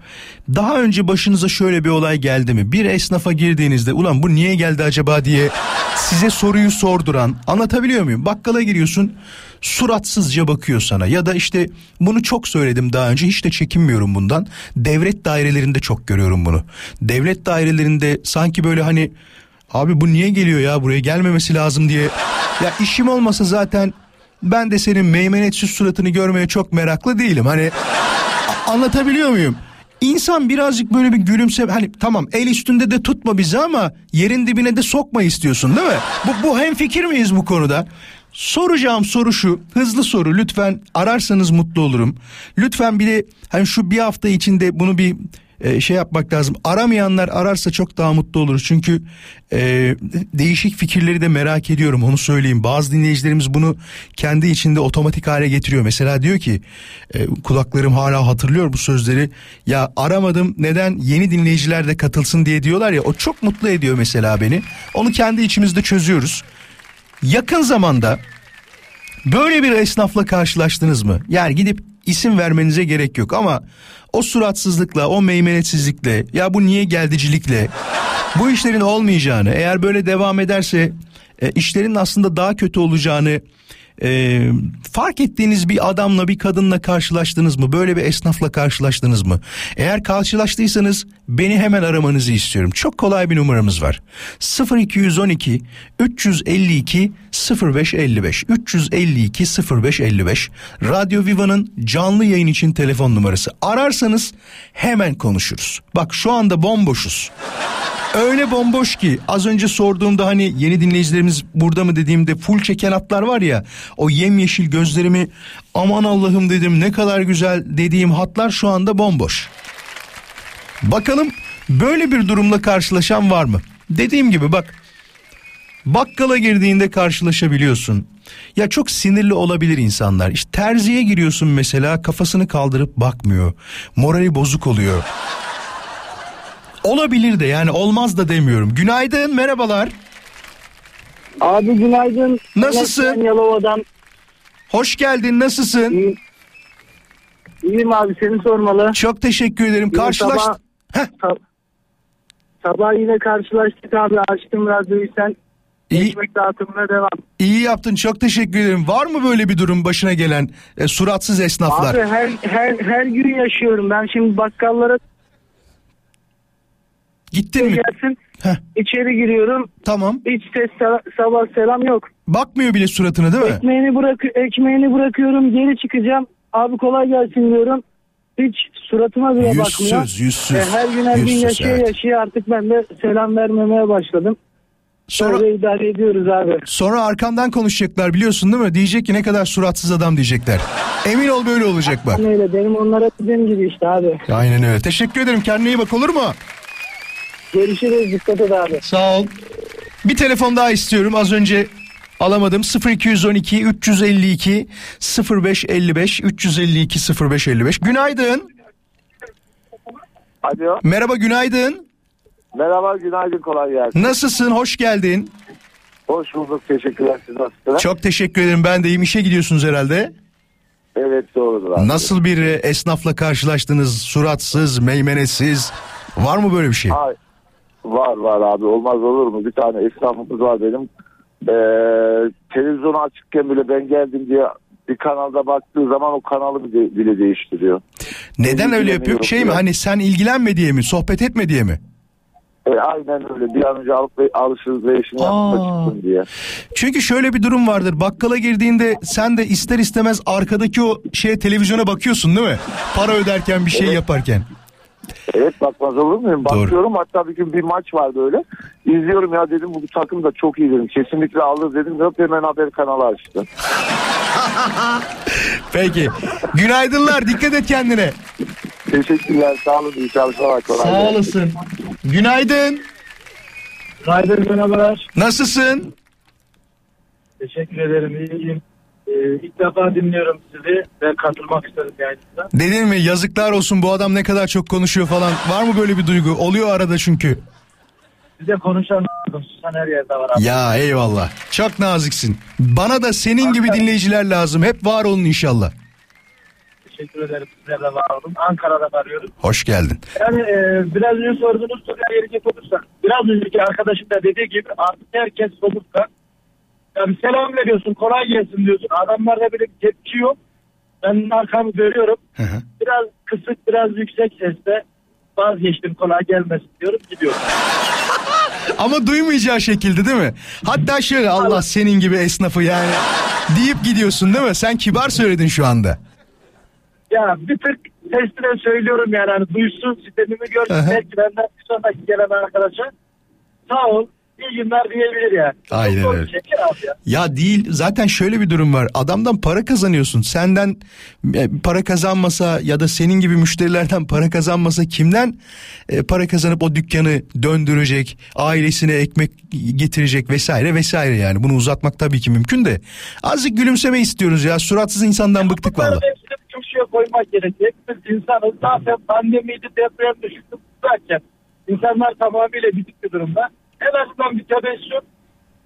Daha önce başınıza şöyle bir olay geldi mi? Bir esnafa girdiğinizde ulan bu niye geldi acaba diye size soruyu sorduran anlatabiliyor muyum? Bakkala giriyorsun suratsızca bakıyor sana ya da işte bunu çok söyledim daha önce hiç de çekinmiyorum bundan. Devlet dairelerinde çok görüyorum bunu. Devlet dairelerinde sanki böyle hani Abi bu niye geliyor ya buraya gelmemesi lazım diye. Ya işim olmasa zaten ben de senin meymenetsiz suratını görmeye çok meraklı değilim. Hani anlatabiliyor muyum? İnsan birazcık böyle bir gülümse hani tamam el üstünde de tutma bizi ama yerin dibine de sokma istiyorsun değil mi? Bu, bu hem fikir miyiz bu konuda? Soracağım soru şu hızlı soru lütfen ararsanız mutlu olurum. Lütfen bir de hani şu bir hafta içinde bunu bir e, şey yapmak lazım. Aramayanlar ararsa çok daha mutlu oluruz. Çünkü e, değişik fikirleri de merak ediyorum onu söyleyeyim. Bazı dinleyicilerimiz bunu kendi içinde otomatik hale getiriyor. Mesela diyor ki e, kulaklarım hala hatırlıyor bu sözleri. Ya aramadım neden yeni dinleyiciler de katılsın diye diyorlar ya o çok mutlu ediyor mesela beni. Onu kendi içimizde çözüyoruz. Yakın zamanda Böyle bir esnafla karşılaştınız mı? Yani gidip isim vermenize gerek yok ama o suratsızlıkla, o meymenetsizlikle, ya bu niye geldicilikle bu işlerin olmayacağını, eğer böyle devam ederse e, işlerin aslında daha kötü olacağını e, fark ettiğiniz bir adamla bir kadınla karşılaştınız mı? Böyle bir esnafla karşılaştınız mı? Eğer karşılaştıysanız beni hemen aramanızı istiyorum. Çok kolay bir numaramız var. 0212 352 0555 352 0555 Radyo Viva'nın canlı yayın için telefon numarası. Ararsanız hemen konuşuruz. Bak şu anda bomboşuz. Öyle bomboş ki az önce sorduğumda hani yeni dinleyicilerimiz burada mı dediğimde full çeken hatlar var ya o yemyeşil gözlerimi aman Allah'ım dedim ne kadar güzel dediğim hatlar şu anda bomboş. Bakalım böyle bir durumla karşılaşan var mı? Dediğim gibi bak bakkala girdiğinde karşılaşabiliyorsun. Ya çok sinirli olabilir insanlar. İşte terziye giriyorsun mesela kafasını kaldırıp bakmıyor. Morali bozuk oluyor. Olabilir de yani olmaz da demiyorum. Günaydın merhabalar. Abi günaydın. Nasılsın? Ben Yalova'dan. Hoş geldin nasılsın? İyiyim. İyiyim abi seni sormalı. Çok teşekkür ederim. Karşılaş... sabah- Sab- Sabah yine karşılaştık abi açtım radyoyu sen. İyi, Ekmek dağıtımına devam. iyi yaptın çok teşekkür ederim. Var mı böyle bir durum başına gelen e, suratsız esnaflar? Abi her, her, her gün yaşıyorum. Ben şimdi bakkallara Gittin mi? gelsin. Heh, içeri giriyorum. tamam. Hiç ses sabah selam yok. Bakmıyor bile suratına değil mi? Ekmeğini, bırak ekmeğini bırakıyorum. Geri çıkacağım. Abi kolay gelsin diyorum. Hiç suratıma bile bakmıyor. Yüzsüz, yüzsüz. E, her gün her gün Yüzsüz, yaşaya evet. yaşaya artık ben de selam vermemeye başladım. Sonra, Böyle idare ediyoruz abi. sonra arkandan konuşacaklar biliyorsun değil mi? Diyecek ki ne kadar suratsız adam diyecekler. Emin ol böyle olacak bak. Öyle benim onlara dediğim gibi işte abi. Aynen öyle. Teşekkür ederim. Kendine iyi bak olur mu? Görüşürüz dikkat et abi. Sağ ol. Bir telefon daha istiyorum. Az önce alamadım. 0212 352 0555 352 0555. Günaydın. Alo. Merhaba günaydın. Merhaba günaydın kolay gelsin. Nasılsın? Hoş geldin. Hoş bulduk teşekkürler siz nasılsınız? Çok teşekkür ederim. Ben de iyiyim. İşe gidiyorsunuz herhalde. Evet doğrudur abi. Nasıl bir esnafla karşılaştınız? Suratsız, meymenetsiz. Var mı böyle bir şey? Ay, var var abi olmaz olur mu? Bir tane esnafımız var benim. Ee, televizyonu açıkken bile ben geldim diye bir kanalda baktığı zaman o kanalı bile, bile değiştiriyor. Neden öyle yapıyor? Şey mi hani sen ilgilenme diye mi? Sohbet etme diye mi? E, aynen öyle bir an önce alıp ve alışırız ve çıksın diye. Çünkü şöyle bir durum vardır. Bakkala girdiğinde sen de ister istemez arkadaki o şeye televizyona bakıyorsun değil mi? Para öderken bir şey yaparken. Evet bakmaz olur muyum? Doğru. Bakıyorum hatta bir gün bir maç vardı öyle. İzliyorum ya dedim bu takım da çok iyi dedim. Kesinlikle alır dedim. Yok hemen haber kanalı açtı. Peki. Günaydınlar. Dikkat et kendine. Teşekkürler sağ olun iyi çalışmalar. Kolay Sağ olasın. Günaydın. Günaydın merhabalar. Nasılsın? Teşekkür ederim iyiyim. Ee, ilk defa dinliyorum sizi ve katılmak istedim yayınınıza. Dedin mi yazıklar olsun bu adam ne kadar çok konuşuyor falan. Var mı böyle bir duygu? Oluyor arada çünkü. Size konuşan susan her yerde var abi. Ya eyvallah. Çok naziksin. Bana da senin gibi dinleyiciler lazım. Hep var olun inşallah. Teşekkür ederim sizlerle var olun. Ankara'da arıyoruz. Hoş geldin. Yani e, biraz önce sorduğunuz soruya gelecek olursak biraz önceki arkadaşım da dediği gibi artık herkes solukta. Yani selam veriyorsun kolay gelsin diyorsun. Adamlarda bile bir tepki yok. Ben arkamı görüyorum. Hı hı. Biraz kısık biraz yüksek sesle vazgeçtim kolay gelmesin diyorum gidiyorum. Ama duymayacağı şekilde değil mi? Hatta şöyle Allah senin gibi esnafı yani deyip gidiyorsun değil mi? Sen kibar söyledin şu anda. Ya bir tık sesle söylüyorum yani hani duysun sistemimi görsün Aha. belki benden bir sonraki gelen arkadaşa sağ ol iyi günler diyebilir yani. Aynen öyle. Ya. Ya değil zaten şöyle bir durum var. Adamdan para kazanıyorsun. Senden e, para kazanmasa ya da senin gibi müşterilerden para kazanmasa kimden e, para kazanıp o dükkanı döndürecek, ailesine ekmek getirecek vesaire vesaire yani. Bunu uzatmak tabii ki mümkün de. Azıcık gülümseme istiyoruz ya. Suratsız insandan bıktık Bunların valla. köşeye koymak gerekiyor. Hepimiz insanız. Zaten pandemiydi, depremdi, şutu derken insanlar tamamıyla bitik bir durumda. En azından bir tebessüm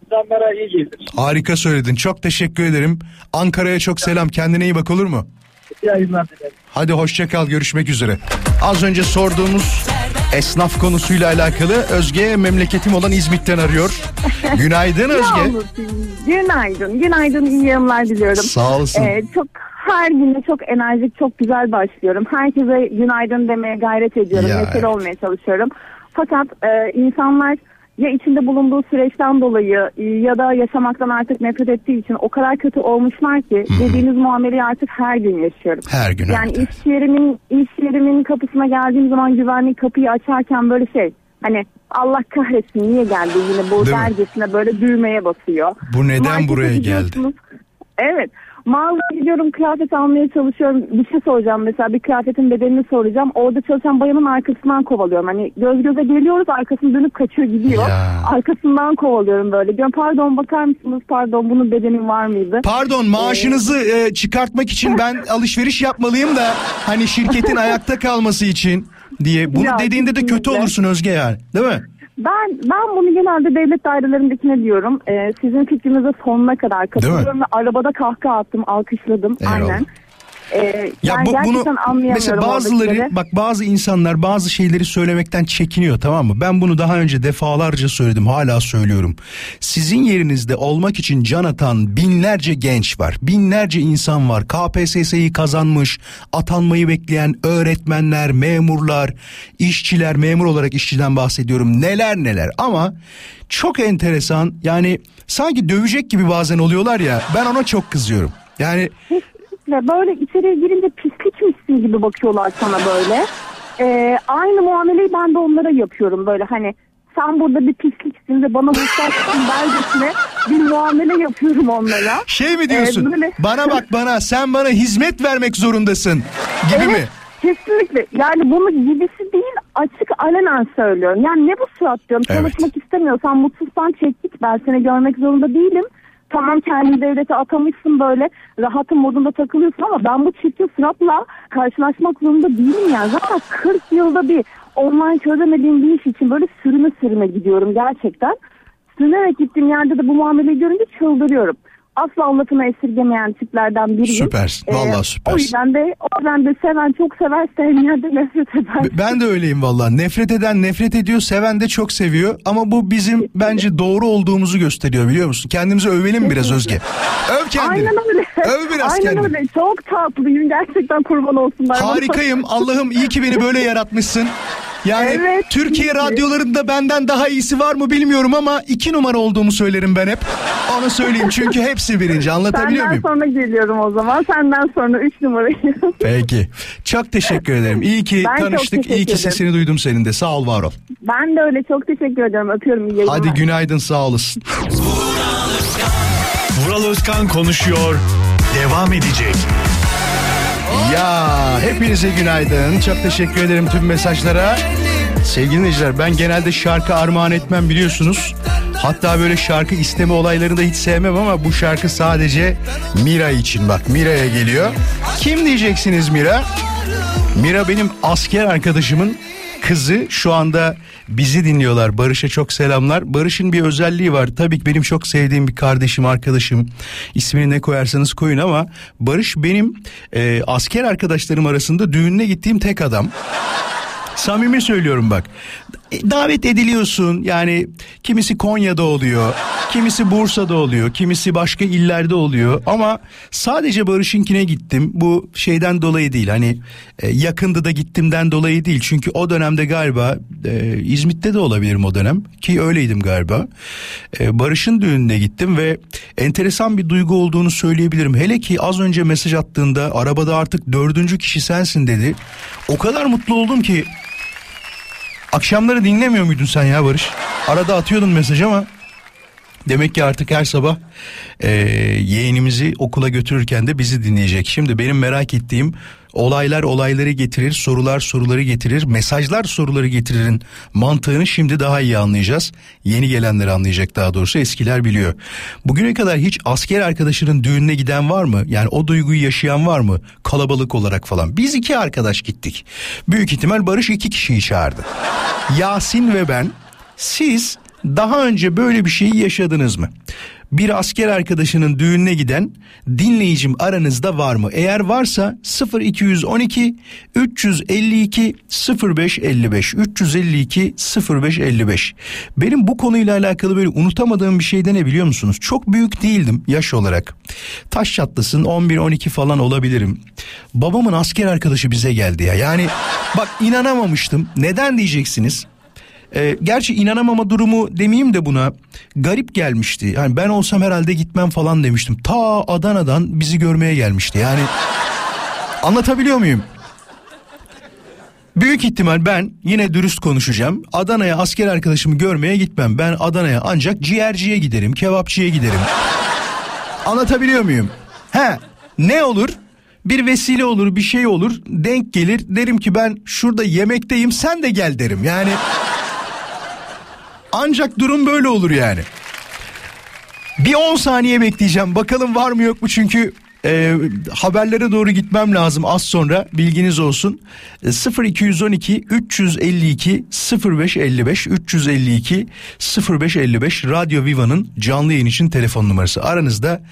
insanlara iyi gelir. Harika söyledin. Çok teşekkür ederim. Ankara'ya çok selam. Kendine iyi bak olur mu? İyi yayınlar dilerim. Hadi hoşça kal görüşmek üzere. Az önce sorduğumuz esnaf konusuyla alakalı Özge memleketim olan İzmit'ten arıyor. Günaydın Özge. Günaydın. Günaydın. iyi yayınlar diliyorum. Sağ olasın. Ee, çok her güne çok enerjik, çok güzel başlıyorum. Herkese günaydın demeye gayret ediyorum. Ya, evet. olmaya çalışıyorum. Fakat e, insanlar ya içinde bulunduğu süreçten dolayı e, ya da yaşamaktan artık nefret ettiği için o kadar kötü olmuşlar ki dediğiniz muameleyi artık her gün yaşıyorum. Her gün. Yani evet. iş yerimin iş yerimin kapısına geldiğim zaman güvenlik kapıyı açarken böyle şey hani Allah kahretsin niye geldi yine bu dercesine böyle düğmeye basıyor. Bu neden Markete buraya geldi? Evet. Mağazaya gidiyorum kıyafet almaya çalışıyorum. Bir şey soracağım mesela bir kıyafetin bedenini soracağım. Orada çalışan bayanın arkasından kovalıyorum. Hani göz göze geliyoruz arkasını dönüp kaçıyor gidiyor. Ya. Arkasından kovalıyorum böyle. Diyorum pardon bakar mısınız pardon bunun bedeni var mıydı? Pardon maaşınızı e, çıkartmak için ben alışveriş yapmalıyım da hani şirketin ayakta kalması için diye. Bunu Ya, dediğinde de kötü olursun Özge yani. Değil mi? Ben ben bunu genelde devlet dairelerindekine diyorum. Ee, sizin fikrinize sonuna kadar katılıyorum ve arabada kahkaha attım, alkışladım. Eyvallah. Aynen. Ee, Ya yani bu, bunu mesela bazıları bak bazı insanlar bazı şeyleri söylemekten çekiniyor tamam mı? Ben bunu daha önce defalarca söyledim hala söylüyorum. Sizin yerinizde olmak için can atan binlerce genç var. Binlerce insan var. KPSS'yi kazanmış, atanmayı bekleyen öğretmenler, memurlar, işçiler, memur olarak işçiden bahsediyorum. Neler neler ama çok enteresan yani sanki dövecek gibi bazen oluyorlar ya ben ona çok kızıyorum. Yani Kesinlikle böyle içeriye girince pislikmişsin gibi bakıyorlar sana böyle. Ee, aynı muameleyi ben de onlara yapıyorum böyle hani sen burada bir pisliksin ve bana muhtaçsın dercesine bir muamele yapıyorum onlara. Şey mi diyorsun? Ee, böyle- Bana bak bana sen bana hizmet vermek zorundasın gibi Evet, mi? Kesinlikle. Yani bunu gibisi değil açık alenen söylüyorum. Yani ne bu surat diyorum. Evet. Çalışmak istemiyorsan mutsuzsan çek git. Ben seni görmek zorunda değilim. Tamam kendi devlete atamışsın böyle rahatın modunda takılıyorsun ama ben bu çirkin suratla karşılaşmak zorunda değilim yani. Zaten 40 yılda bir online çözemediğim bir iş için böyle sürüne sürüne gidiyorum gerçekten. Sürünerek gittiğim yerde de bu muameleyi görünce çıldırıyorum. Asla lafını esirgemeyen tiplerden biriyim. Süpersin, vallahi süpersin. O yüzden de, o yüzden de seven çok sever, sevmeyen de nefret eder. Ben de öyleyim vallahi. Nefret eden nefret ediyor, seven de çok seviyor. Ama bu bizim bence doğru olduğumuzu gösteriyor biliyor musun? Kendimizi övelim biraz Özge. Öv kendini. Aynen öyle. Öv biraz Aynen kendini. öyle. Çok tatlıyım. Gerçekten kurban olsunlar. Harikayım. Allah'ım iyi ki beni böyle yaratmışsın. Yani Evet, Türkiye iyi ki. radyolarında benden daha iyisi var mı bilmiyorum ama iki numara olduğumu söylerim ben hep. Onu söyleyeyim çünkü hepsi birinci anlatabiliyor Senden muyum? sonra geliyorum o zaman. Senden sonra 3 numarayı. Peki. Çok teşekkür ederim. İyi ki Ben tanıştık. İyi ki ederim. sesini duydum senin de. Sağ ol var ol. ben de öyle çok teşekkür ediyorum. Öpüyorum. iyi yayınlar. Hadi günaydın sağ olasın. Vural Özkan konuşuyor. Devam edecek. Ya hepinize günaydın. Çok teşekkür ederim tüm mesajlara. Sevgili dinleyiciler ben genelde şarkı armağan etmem biliyorsunuz. Hatta böyle şarkı isteme olaylarını da hiç sevmem ama bu şarkı sadece Mira için bak Mira'ya geliyor. Kim diyeceksiniz Mira? Mira benim asker arkadaşımın kızı şu anda bizi dinliyorlar. Barış'a çok selamlar. Barış'ın bir özelliği var. Tabii ki benim çok sevdiğim bir kardeşim, arkadaşım. İsmini ne koyarsanız koyun ama Barış benim e, asker arkadaşlarım arasında düğününe gittiğim tek adam. Samimi söylüyorum bak. E, Davet ediliyorsun yani kimisi Konya'da oluyor, kimisi Bursa'da oluyor, kimisi başka illerde oluyor ama sadece Barış'ınkine gittim. Bu şeyden dolayı değil hani e, yakındı da gittimden dolayı değil. Çünkü o dönemde galiba e, İzmit'te de olabilirim o dönem ki öyleydim galiba. E, Barış'ın düğününe gittim ve enteresan bir duygu olduğunu söyleyebilirim. Hele ki az önce mesaj attığında arabada artık dördüncü kişi sensin dedi. O kadar mutlu oldum ki Akşamları dinlemiyor muydun sen ya Barış? Arada atıyordun mesaj ama demek ki artık her sabah e, yeğenimizi okula götürürken de bizi dinleyecek. Şimdi benim merak ettiğim olaylar olayları getirir, sorular soruları getirir, mesajlar soruları getiririn mantığını şimdi daha iyi anlayacağız. Yeni gelenler anlayacak daha doğrusu eskiler biliyor. Bugüne kadar hiç asker arkadaşının düğününe giden var mı? Yani o duyguyu yaşayan var mı? Kalabalık olarak falan. Biz iki arkadaş gittik. Büyük ihtimal Barış iki kişiyi çağırdı. Yasin ve ben. Siz daha önce böyle bir şeyi yaşadınız mı? Bir asker arkadaşının düğününe giden dinleyicim aranızda var mı? Eğer varsa 0212 352 0555 352 0555. Benim bu konuyla alakalı böyle unutamadığım bir şey de ne biliyor musunuz? Çok büyük değildim yaş olarak. Taş çatlasın 11-12 falan olabilirim. Babamın asker arkadaşı bize geldi ya. Yani bak inanamamıştım. Neden diyeceksiniz? Ee, gerçi inanamama durumu demeyeyim de buna garip gelmişti. Yani ben olsam herhalde gitmem falan demiştim. Ta Adana'dan bizi görmeye gelmişti. Yani anlatabiliyor muyum? Büyük ihtimal ben yine dürüst konuşacağım. Adana'ya asker arkadaşımı görmeye gitmem. Ben Adana'ya ancak ciğerciye giderim, kebapçıya giderim. Anlatabiliyor muyum? He, ne olur? Bir vesile olur, bir şey olur, denk gelir. Derim ki ben şurada yemekteyim, sen de gel derim. Yani ancak durum böyle olur yani. Bir 10 saniye bekleyeceğim. Bakalım var mı yok mu çünkü Ee, haberlere doğru gitmem lazım az sonra bilginiz olsun. Ee, 0212 352 0555 352 0555 Radyo Viva'nın canlı yayın için telefon numarası. Aranızda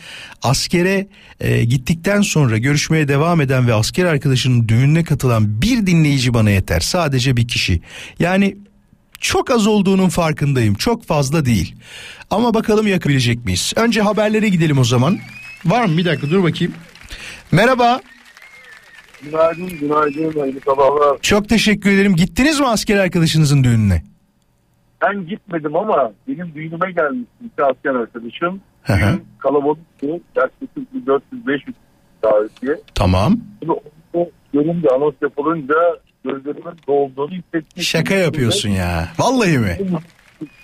askere e, gittikten sonra görüşmeye devam eden ve asker arkadaşının düğününe katılan bir dinleyici bana yeter. Sadece bir kişi. Yani çok az olduğunun farkındayım. Çok fazla değil. Ama bakalım yakabilecek miyiz? Önce haberlere gidelim o zaman. Var mı? Bir dakika dur bakayım. Merhaba. Günaydın, günaydın, hayırlı sabahlar. Çok teşekkür ederim. Gittiniz mi asker arkadaşınızın düğününe? Ben gitmedim ama benim düğünüme gelmişti iki asker arkadaşım. Hı hı. Kalabalıktı. Yaklaşık bir 400-500 davetiye. Tamam. Şimdi onu görünce, anons yapılınca gözlerimin dolduğunu hissettim. Şaka yapıyorsun ya. Vallahi mi?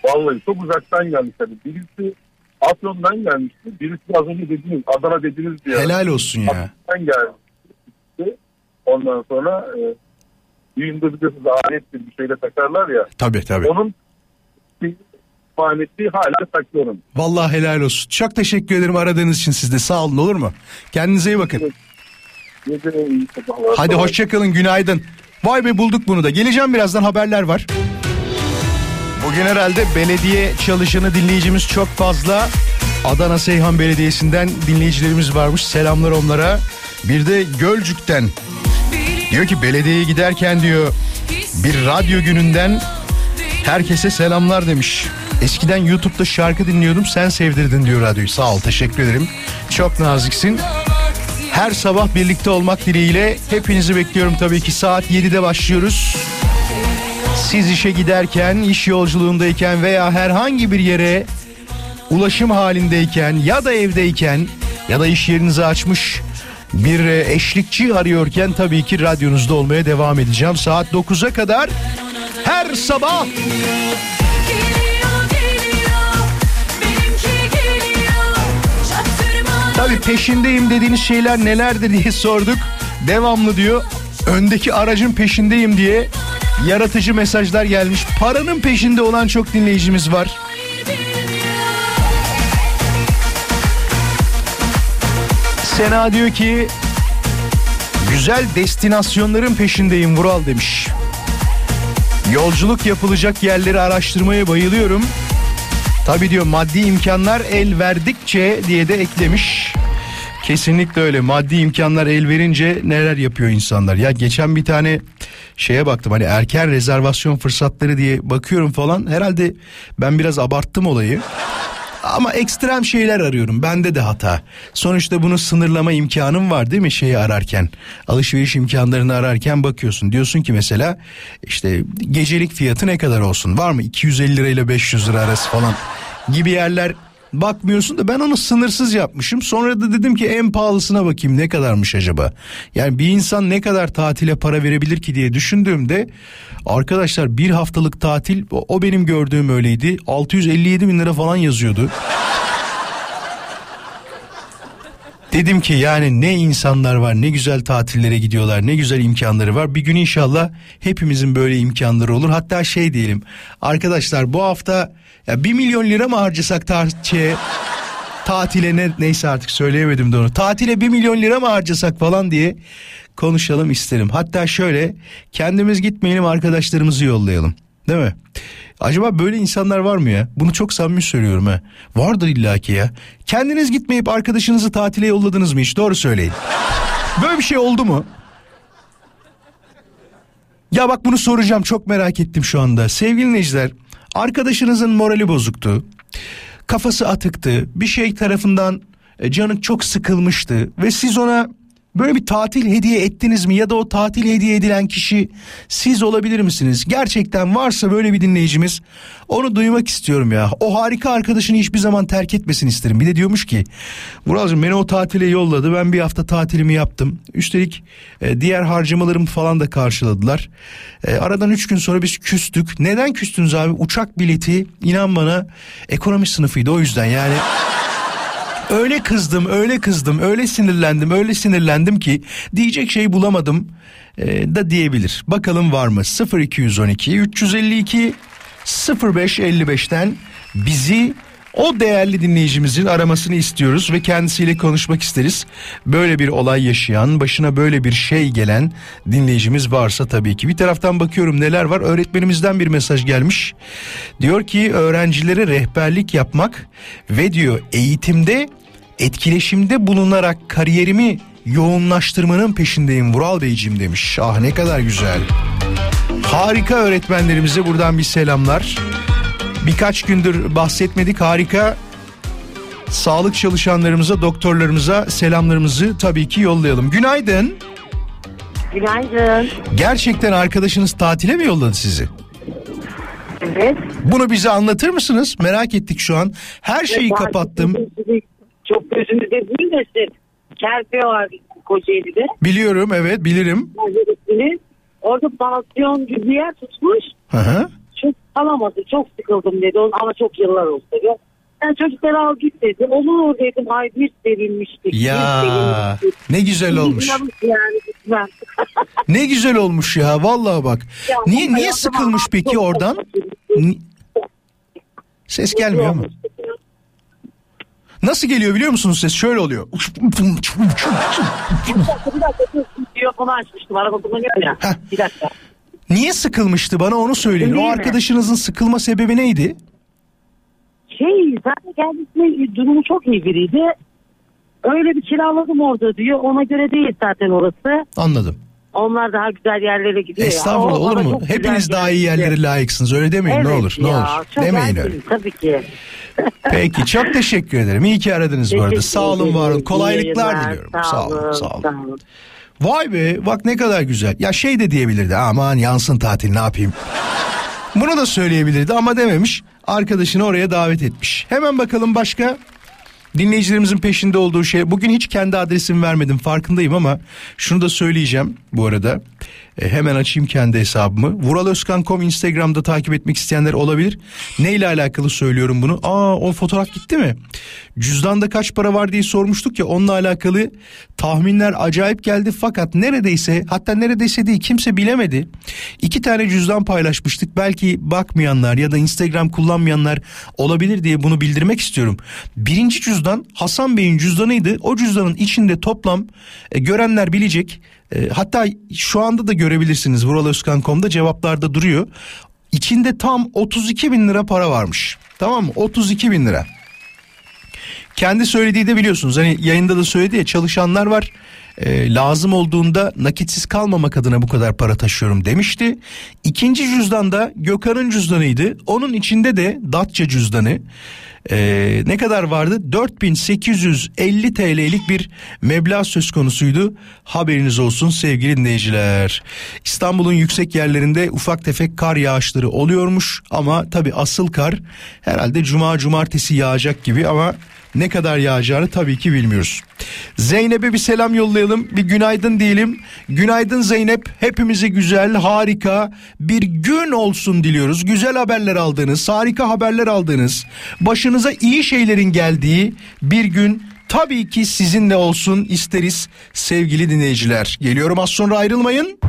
Vallahi çok uzaktan gelmiş. Yani birisi Afyon'dan gelmişti. Birisi az önce dediniz Adana dediniz diye. Helal olsun ya. Afyon'dan gelmişti. Ondan sonra e, düğünde biliyorsunuz alettir bir şeyle takarlar ya. Tabii tabii. Onun maneti hala saklıyorum. Vallahi helal olsun. Çok teşekkür ederim aradığınız için siz de. Sağ olun olur mu? Kendinize iyi bakın. Sabahlar. Hadi hoşçakalın günaydın. Vay be bulduk bunu da. Geleceğim birazdan haberler var. Bugün herhalde belediye çalışanı dinleyicimiz çok fazla. Adana Seyhan Belediyesi'nden dinleyicilerimiz varmış. Selamlar onlara. Bir de Gölcük'ten. Diyor ki belediyeye giderken diyor bir radyo gününden herkese selamlar demiş. Eskiden YouTube'da şarkı dinliyordum sen sevdirdin diyor radyoyu. Sağ ol teşekkür ederim. Çok naziksin. Her sabah birlikte olmak dileğiyle hepinizi bekliyorum tabii ki saat 7'de başlıyoruz. Siz işe giderken, iş yolculuğundayken veya herhangi bir yere ulaşım halindeyken ya da evdeyken ya da iş yerinizi açmış bir e, eşlikçi arıyorken tabii ki radyonuzda olmaya devam edeceğim. Saat 9'a kadar her sabah Tabii peşindeyim dediğiniz şeyler nelerdir diye sorduk. Devamlı diyor. Öndeki aracın peşindeyim diye yaratıcı mesajlar gelmiş. Paranın peşinde olan çok dinleyicimiz var. Sena diyor ki güzel destinasyonların peşindeyim Vural demiş. Yolculuk yapılacak yerleri araştırmaya bayılıyorum. Tabi diyor maddi imkanlar el verdikçe diye de eklemiş. Kesinlikle öyle maddi imkanlar el verince neler yapıyor insanlar. Ya geçen bir tane şeye baktım hani erken rezervasyon fırsatları diye bakıyorum falan. Herhalde ben biraz abarttım olayı. Ama ekstrem şeyler arıyorum. Bende de hata. Sonuçta bunu sınırlama imkanım var değil mi şeyi ararken? Alışveriş imkanlarını ararken bakıyorsun. Diyorsun ki mesela işte gecelik fiyatı ne kadar olsun? Var mı 250 lirayla 500 lira arası falan gibi yerler bakmıyorsun da ben onu sınırsız yapmışım. Sonra da dedim ki en pahalısına bakayım ne kadarmış acaba? Yani bir insan ne kadar tatile para verebilir ki diye düşündüğümde arkadaşlar bir haftalık tatil o benim gördüğüm öyleydi. 657 bin lira falan yazıyordu. Dedim ki yani ne insanlar var ne güzel tatillere gidiyorlar ne güzel imkanları var. Bir gün inşallah hepimizin böyle imkanları olur. Hatta şey diyelim arkadaşlar bu hafta ya 1 milyon lira mı harcasak tarihçeye tatile ne, neyse artık söyleyemedim de onu. Tatile 1 milyon lira mı harcasak falan diye konuşalım isterim. Hatta şöyle kendimiz gitmeyelim arkadaşlarımızı yollayalım. Değil mi? Acaba böyle insanlar var mı ya? Bunu çok samimi söylüyorum ha. Vardır illaki ya. Kendiniz gitmeyip arkadaşınızı tatile yolladınız mı hiç? Doğru söyleyin. Böyle bir şey oldu mu? Ya bak bunu soracağım çok merak ettim şu anda. Sevgili dinleyiciler arkadaşınızın morali bozuktu. Kafası atıktı. Bir şey tarafından e, canı çok sıkılmıştı. Ve siz ona böyle bir tatil hediye ettiniz mi? Ya da o tatil hediye edilen kişi siz olabilir misiniz? Gerçekten varsa böyle bir dinleyicimiz onu duymak istiyorum ya. O harika arkadaşını hiçbir zaman terk etmesin isterim. Bir de diyormuş ki Vuralcığım beni o tatile yolladı. Ben bir hafta tatilimi yaptım. Üstelik e, diğer harcamalarımı falan da karşıladılar. E, aradan üç gün sonra biz küstük. Neden küstünüz abi? Uçak bileti inan bana ekonomi sınıfıydı o yüzden yani. Öyle kızdım, öyle kızdım, öyle sinirlendim, öyle sinirlendim ki diyecek şey bulamadım e, da diyebilir. Bakalım var mı? 0212 352 0555'ten bizi O değerli dinleyicimizin aramasını istiyoruz ve kendisiyle konuşmak isteriz. Böyle bir olay yaşayan, başına böyle bir şey gelen dinleyicimiz varsa tabii ki. Bir taraftan bakıyorum neler var. Öğretmenimizden bir mesaj gelmiş. Diyor ki öğrencilere rehberlik yapmak ve diyor eğitimde etkileşimde bulunarak kariyerimi yoğunlaştırmanın peşindeyim Vural Beyciğim demiş. Ah ne kadar güzel. Harika öğretmenlerimize buradan bir selamlar. Birkaç gündür bahsetmedik harika sağlık çalışanlarımıza, doktorlarımıza selamlarımızı tabii ki yollayalım. Günaydın. Günaydın. Gerçekten arkadaşınız tatile mi yolladı sizi? Evet. Bunu bize anlatır mısınız? Merak ettik şu an. Her şeyi kapattım. Çok gözümüzde büyümesin. Kerpe var Kocaeli'de. Biliyorum evet bilirim. Orada pansiyon gibi bir yer tutmuş. Hı hı. Alamadı. Çok sıkıldım dedi. Ama çok yıllar oldu dedi. Sen çocukları al git dedi. Olur dedim. Ay bir sevinmiştik. bir Ya sevinmiştik. ne güzel olmuş. Yani gitmem. Ne güzel olmuş ya vallahi bak. Ya, Niye niye sıkılmış peki çok- oradan? Ses gelmiyor ama. Nasıl geliyor biliyor musunuz ses? Şöyle oluyor. Bir dakika bir dakika. Diyafonu açmıştım. Araba kullanıyor ya. Bir dakika. Niye sıkılmıştı bana onu söyleyin. O Değil mi? arkadaşınızın sıkılma sebebi neydi? Şey zaten kendisi durumu çok iyi biriydi. Öyle bir kiraladım orada diyor. Ona göre değil zaten orası. Anladım. Onlar daha güzel yerlere gidiyor ya. Estağfurullah O olur mu? Hepiniz daha iyi geldi. yerlere layıksınız. Öyle demeyin ne Evet olur. Ne ya, olur. Çok Demeyin öyle. Tabii ki. Peki çok teşekkür ederim. İyi ki aradınız bu arada. Sağ olun var olun. Kolaylıklar İyi yayınlar. diliyorum. Sağ olun. Sağ olun. Vay be bak ne kadar güzel. Ya şey de diyebilirdi aman yansın tatil ne yapayım. Bunu da söyleyebilirdi ama dememiş. Arkadaşını oraya davet etmiş. Hemen bakalım başka dinleyicilerimizin peşinde olduğu şey. Bugün hiç kendi adresimi vermedim farkındayım ama şunu da söyleyeceğim bu arada. E, hemen açayım kendi hesabımı. Vuraloskan.com Instagram'da takip etmek isteyenler olabilir. Neyle alakalı söylüyorum bunu? Aa o fotoğraf gitti mi? Cüzdanda kaç para var diye sormuştuk ya onunla alakalı tahminler acayip geldi fakat neredeyse hatta neredeyse değil kimse bilemedi. İki tane cüzdan paylaşmıştık. Belki bakmayanlar ya da Instagram kullanmayanlar olabilir diye bunu bildirmek istiyorum. Birinci cüzdan Hasan Bey'in cüzdanıydı. O cüzdanın içinde toplam e, görenler bilecek. E, hatta şu anda da görebilirsiniz vuraloskan.com'da cevaplarda duruyor. İçinde tam 32 bin lira para varmış. Tamam mı? 32 bin lira. Kendi söylediği de biliyorsunuz hani yayında da söyledi ya çalışanlar var e, lazım olduğunda nakitsiz kalmamak adına bu kadar para taşıyorum demişti. İkinci cüzdan da Gökhan'ın cüzdanıydı onun içinde de Datça cüzdanı e, ne kadar vardı? 4850 TL'lik bir meblağ söz konusuydu. Haberiniz olsun sevgili dinleyiciler. İstanbul'un yüksek yerlerinde ufak tefek kar yağışları oluyormuş. Ama tabi asıl kar herhalde cuma cumartesi yağacak gibi ama ne kadar yağacağını tabii ki bilmiyoruz. Zeynep'e bir selam yollayalım. Bir günaydın diyelim. Günaydın Zeynep. Hepimize güzel, harika bir gün olsun diliyoruz. Güzel haberler aldığınız, harika haberler aldığınız, başınıza iyi şeylerin geldiği bir gün tabii ki sizinle olsun isteriz sevgili dinleyiciler. Geliyorum az sonra ayrılmayın.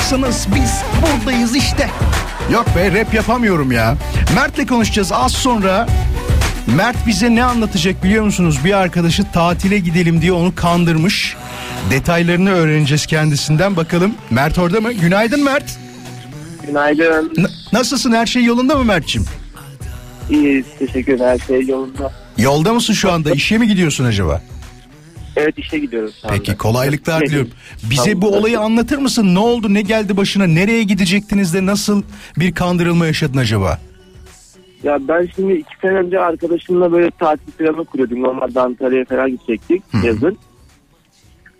Yoldalarsınız biz buradayız işte. Yok be rap yapamıyorum ya. Mert'le konuşacağız az sonra. Mert bize ne anlatacak biliyor musunuz? Bir arkadaşı tatile gidelim diye onu kandırmış. Detaylarını öğreneceğiz kendisinden bakalım. Mert orada mı? Günaydın Mert. Günaydın. N- nasılsın? Her şey yolunda mı Mert'ciğim? İyiyiz. Teşekkür ederim. Her şey yolunda. Yolda mısın şu anda? İşe mi gidiyorsun acaba? Evet işe gidiyoruz. şu anda. Peki kolaylıklar diliyorum. Bize bu olayı anlatır mısın? Ne oldu? Ne geldi başına? Nereye gidecektiniz de nasıl bir kandırılma yaşadın acaba? Ya ben şimdi iki sene önce arkadaşımla böyle tatil planı kuruyorduk. Normalde Antalya'ya falan gidecektik yazın.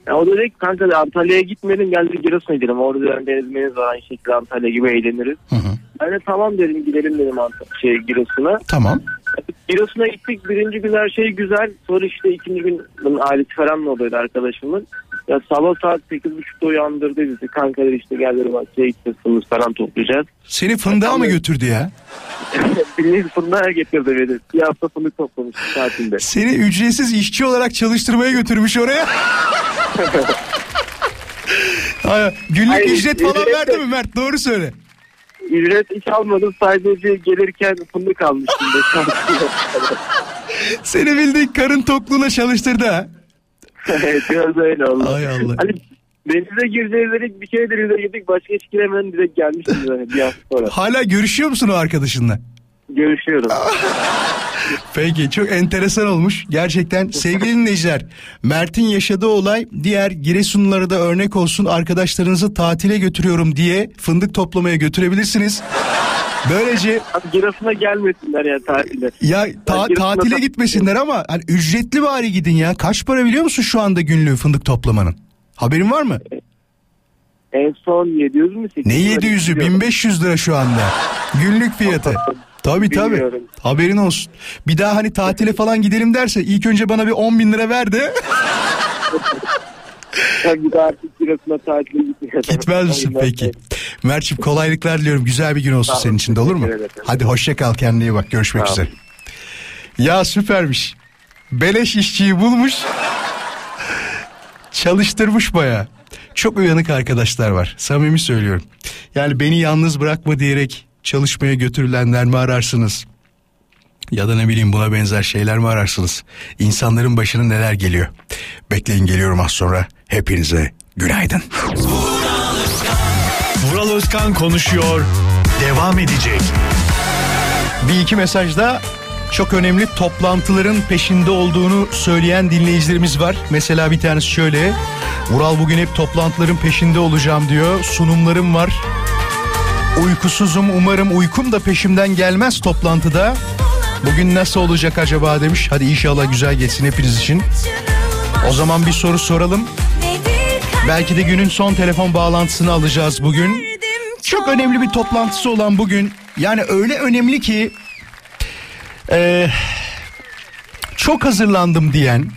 Ya o da dedi ki kanka Antalya'ya gitmeyelim gel bir Giresun'a gidelim. Orada yani deniz meniz var aynı şekilde Antalya gibi eğleniriz. Ben de tamam dedim gidelim dedim Ant- şey Giresun'a. Tamam. Giresun'a gittik birinci gün her şey güzel. Sonra işte ikinci gün ailesi falan da oluyordu arkadaşımın. Ya sabah saat 8.30'da uyandırdı bizi. Kanka dedi işte gel dedi bahçeye gideceğiz fındık falan toplayacağız. Seni fındığa mı götürdü ya? Bildiğiniz fındığa getirdi beni. Bir hafta fındık toplamıştık tatilde. Seni ücretsiz işçi olarak çalıştırmaya götürmüş oraya. Ay, günlük Hayır, ücret falan ücret verdi mi Mert? Doğru söyle. Ücret hiç almadım sadece gelirken fındık almıştım. Seni bildiğin karın tokluğuna çalıştırdı ha. evet biraz öyle oldu. Ay Allah. Hani denize gireceğiz dedik bir kere denize girdik başka hiç giremedim direkt gelmiştim zaten bir hafta sonra. Hala görüşüyor musun o arkadaşınla? Görüşüyoruz. Peki çok enteresan olmuş. Gerçekten sevgili dinleyiciler Mert'in yaşadığı olay diğer Giresunlulara da örnek olsun. Arkadaşlarınızı tatile götürüyorum diye fındık toplamaya götürebilirsiniz. Böylece Abi Giresun'a gelmesinler ya tatile. ya ta- tatile gitmesinler ama hani ücretli bari gidin ya. Kaç para biliyor musun şu anda günlüğü fındık toplamanın? Haberin var mı? En son 700 mü 800 Ne mü? 700'ü Bilmiyorum. 1500 lira şu anda. Günlük fiyatı. Tabii. Bilmiyorum. Haberin olsun. Bir daha hani tatile falan gidelim derse ilk önce bana bir 10 bin lira ver de bir daha artık Giresun'a tatile gitmiyorum. gitmez misin peki? Mert'ciğim kolaylıklar diliyorum. Güzel bir gün olsun Sağ senin için de olur mu? ederim. Hadi hoşça kal kendine iyi bak. Görüşmek Sağ üzere. Ya süpermiş. Beleş işçiyi bulmuş. Çalıştırmış baya. Çok uyanık arkadaşlar var. Samimi söylüyorum. Yani beni yalnız bırakma diyerek çalışmaya götürülenler mi ararsınız? Ya da ne bileyim buna benzer şeyler mi ararsınız? İnsanların başına neler geliyor? Bekleyin geliyorum az sonra. Hepinize günaydın. Vural Özkan konuşuyor. Devam edecek. Bir iki mesajda çok önemli toplantıların peşinde olduğunu söyleyen dinleyicilerimiz var. Mesela bir tanesi şöyle. Vural bugün hep toplantıların peşinde olacağım diyor. Sunumlarım var. Uykusuzum umarım uykum da peşimden gelmez toplantıda. Bugün nasıl olacak acaba demiş. Hadi inşallah güzel geçsin hepiniz için. O zaman bir soru soralım. Belki de günün son telefon bağlantısını alacağız bugün. Çok önemli bir toplantısı olan bugün. Yani öyle önemli ki ee, çok hazırlandım diyen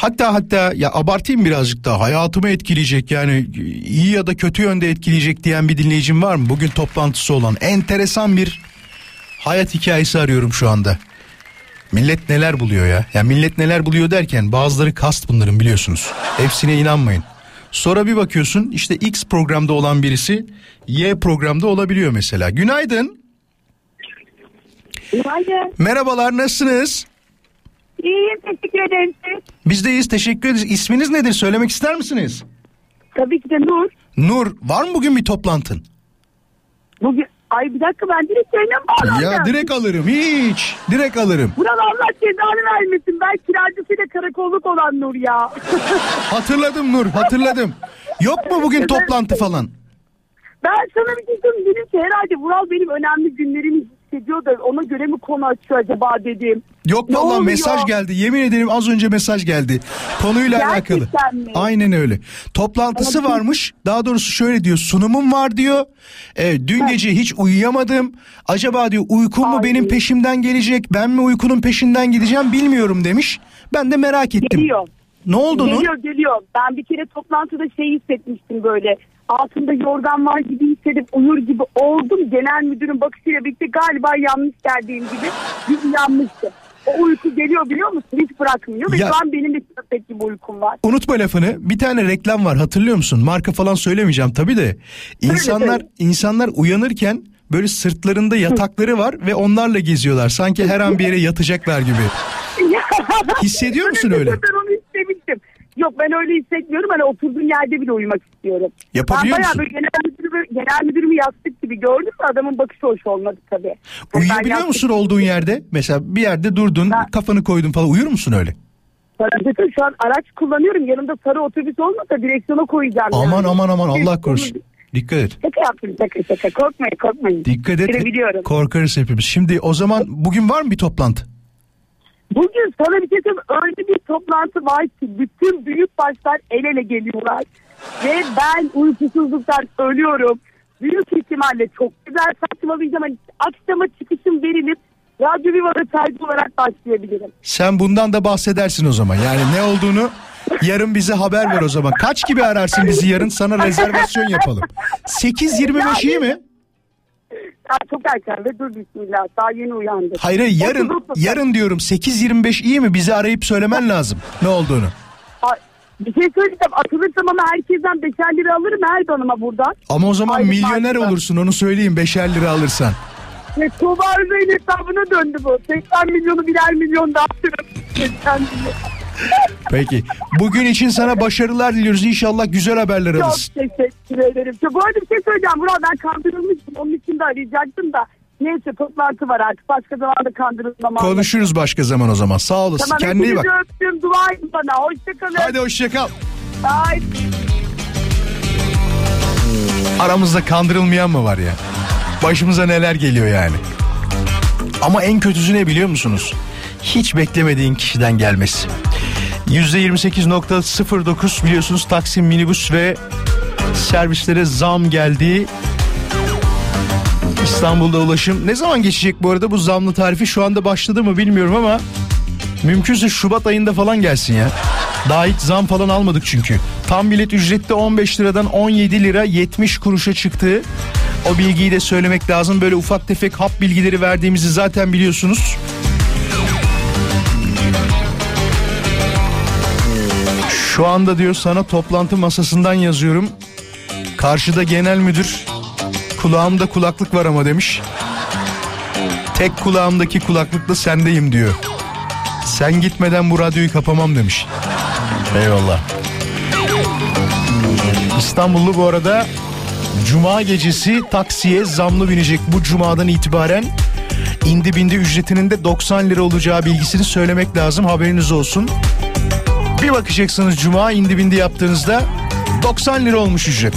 hatta hatta ya abartayım birazcık daha hayatımı etkileyecek yani iyi ya da kötü yönde etkileyecek diyen bir dinleyicim var mı? Bugün toplantısı olan enteresan bir hayat hikayesi arıyorum şu anda. Millet neler buluyor ya? Ya millet neler buluyor derken bazıları kast bunların biliyorsunuz. Hepsine inanmayın. Sonra bir bakıyorsun işte X programda olan birisi Y programda olabiliyor mesela. Günaydın. Günaydın. Merhabalar nasılsınız? İyiyim teşekkür ederim. Biz de iyiyiz teşekkür ederiz. İsminiz nedir söylemek ister misiniz? Tabii ki de Nur. Nur var mı bugün bir toplantın? Bugün ay bir dakika ben direkt yayına mı bağlanacağım? Ya direkt alırım hiç. Direkt alırım. Buran Allah cezanı vermesin. Ben kiracısıyla karakolluk olan Nur ya. Hatırladım Nur hatırladım. Yok mu bugün toplantı falan? Ben sana bir şey söyleyeyim. Dedim ki herhalde Vural benim önemli günlerimi hissediyor da ona göre mi konu açıyor acaba dedim. Yok oluyor? mesaj geldi. Yemin ederim az önce mesaj geldi. Konuyla Gerçekten alakalı. mi? Aynen öyle. Toplantısı Ama- varmış. Daha doğrusu şöyle diyor. Sunumum var diyor. E, dün gece hiç uyuyamadım. Acaba diyor uykun mu benim peşimden gelecek? Ben mi uykunun peşinden gideceğim bilmiyorum demiş. Ben de merak ettim. Geliyor. Ne oldu? Geliyor geliyor. Ben bir kere toplantıda şey hissetmiştim böyle. Altında yorgan var gibi hissedip uyur gibi oldum. Genel müdürün bakışıyla birlikte galiba yanlış geldiğim gibi bir uyanmıştı. O uyku geliyor biliyor musun? Hiç bırakmıyor. Ve Ya- şu an benim de köpek gibi uykum var. Unutma lafını. Bir tane reklam var hatırlıyor musun? Marka falan söylemeyeceğim tabii de. İnsanlar söyle. insanlar uyanırken böyle sırtlarında yatakları var ve onlarla geziyorlar. Sanki her an bir yere yatacaklar gibi. Hissediyor musun öyle? Ben onu. Yok ben öyle hissetmiyorum. Hani oturduğum yerde bile uyumak istiyorum. Yapabiliyor ben musun? böyle genel müdürümü, genel müdürümü yastık gibi gördüm de adamın bakışı hoş olmadı tabii. Hani Uyuyabiliyor musun olduğun yerde? Mesela bir yerde durdun, Ben- kafanı koydun falan uyur musun öyle? Zaten şu an araç kullanıyorum. Yanımda sarı otobüs olmasa direksiyona koyacağım. Aman yani. aman aman Allah korusun. Dikkat et. Şaka yaptım şaka şaka. Korkmayın korkmayın. Dikkat et. Korkarız hepimiz. Şimdi o zaman bugün var mı bir toplantı? Bugün sana bir şey. Öyle bir toplantı var ki bütün büyük başlar el ele geliyorlar. Ve ben uykusuzluktan ölüyorum. Büyük ihtimalle çok güzel saçmalayacağım. Hani akşama çıkışım verilip Radyo Viva'da tercih olarak başlayabilirim. Sen bundan da bahsedersin o zaman. Yani ne olduğunu yarın bize haber ver o zaman. Kaç gibi ararsın bizi yarın sana rezervasyon yapalım. 8.25 iyi mi? Ya çok erken ve dur bismillah. Daha yeni uyandım. Hayır hayır, yarın yarın diyorum 8.25 iyi mi? Bizi arayıp söylemen lazım ne olduğunu. Bir şey söyleyeceğim. Atılırsam ama herkesten beşer lira alırım her danıma buradan. Ama o zaman Aylık milyoner maaşla. olursun onu söyleyeyim 5'er lira alırsan. Ve Tuğba Özay'ın hesabına döndü bu. 80 milyonu birer milyon dağıtırım. 80 milyon. Peki. Bugün için sana başarılar diliyoruz. İnşallah güzel haberler Çok alırsın. teşekkür ederim. Ya Bu arada bir şey söyleyeceğim. Murat ben kandırılmıştım. Onun için de arayacaktım da. Neyse toplantı var artık. Başka zamanda kandırılmam. Konuşuruz başka zaman o zaman. Sağ olasın. Tamam Kendine iyi bak. öptüm. Dua edin bana. Hoşçakalın. Hadi hoşça kal. Bye. Aramızda kandırılmayan mı var ya? Başımıza neler geliyor yani. Ama en kötüsü ne biliyor musunuz? Hiç beklemediğin kişiden gelmesi. %28.09 biliyorsunuz Taksim minibüs ve servislere zam geldi. İstanbul'da ulaşım ne zaman geçecek bu arada bu zamlı tarifi şu anda başladı mı bilmiyorum ama mümkünse Şubat ayında falan gelsin ya. Daha hiç zam falan almadık çünkü. Tam bilet ücrette 15 liradan 17 lira 70 kuruşa çıktı. O bilgiyi de söylemek lazım. Böyle ufak tefek hap bilgileri verdiğimizi zaten biliyorsunuz. Şu anda diyor sana toplantı masasından yazıyorum. Karşıda genel müdür kulağımda kulaklık var ama demiş. Tek kulağımdaki kulaklıkla sendeyim diyor. Sen gitmeden bu radyoyu kapamam demiş. Eyvallah. İstanbullu bu arada Cuma gecesi taksiye zamlı binecek bu cumadan itibaren indi bindi ücretinin de 90 lira olacağı bilgisini söylemek lazım haberiniz olsun. Bir bakacaksınız cuma indi bindi yaptığınızda 90 lira olmuş ücret.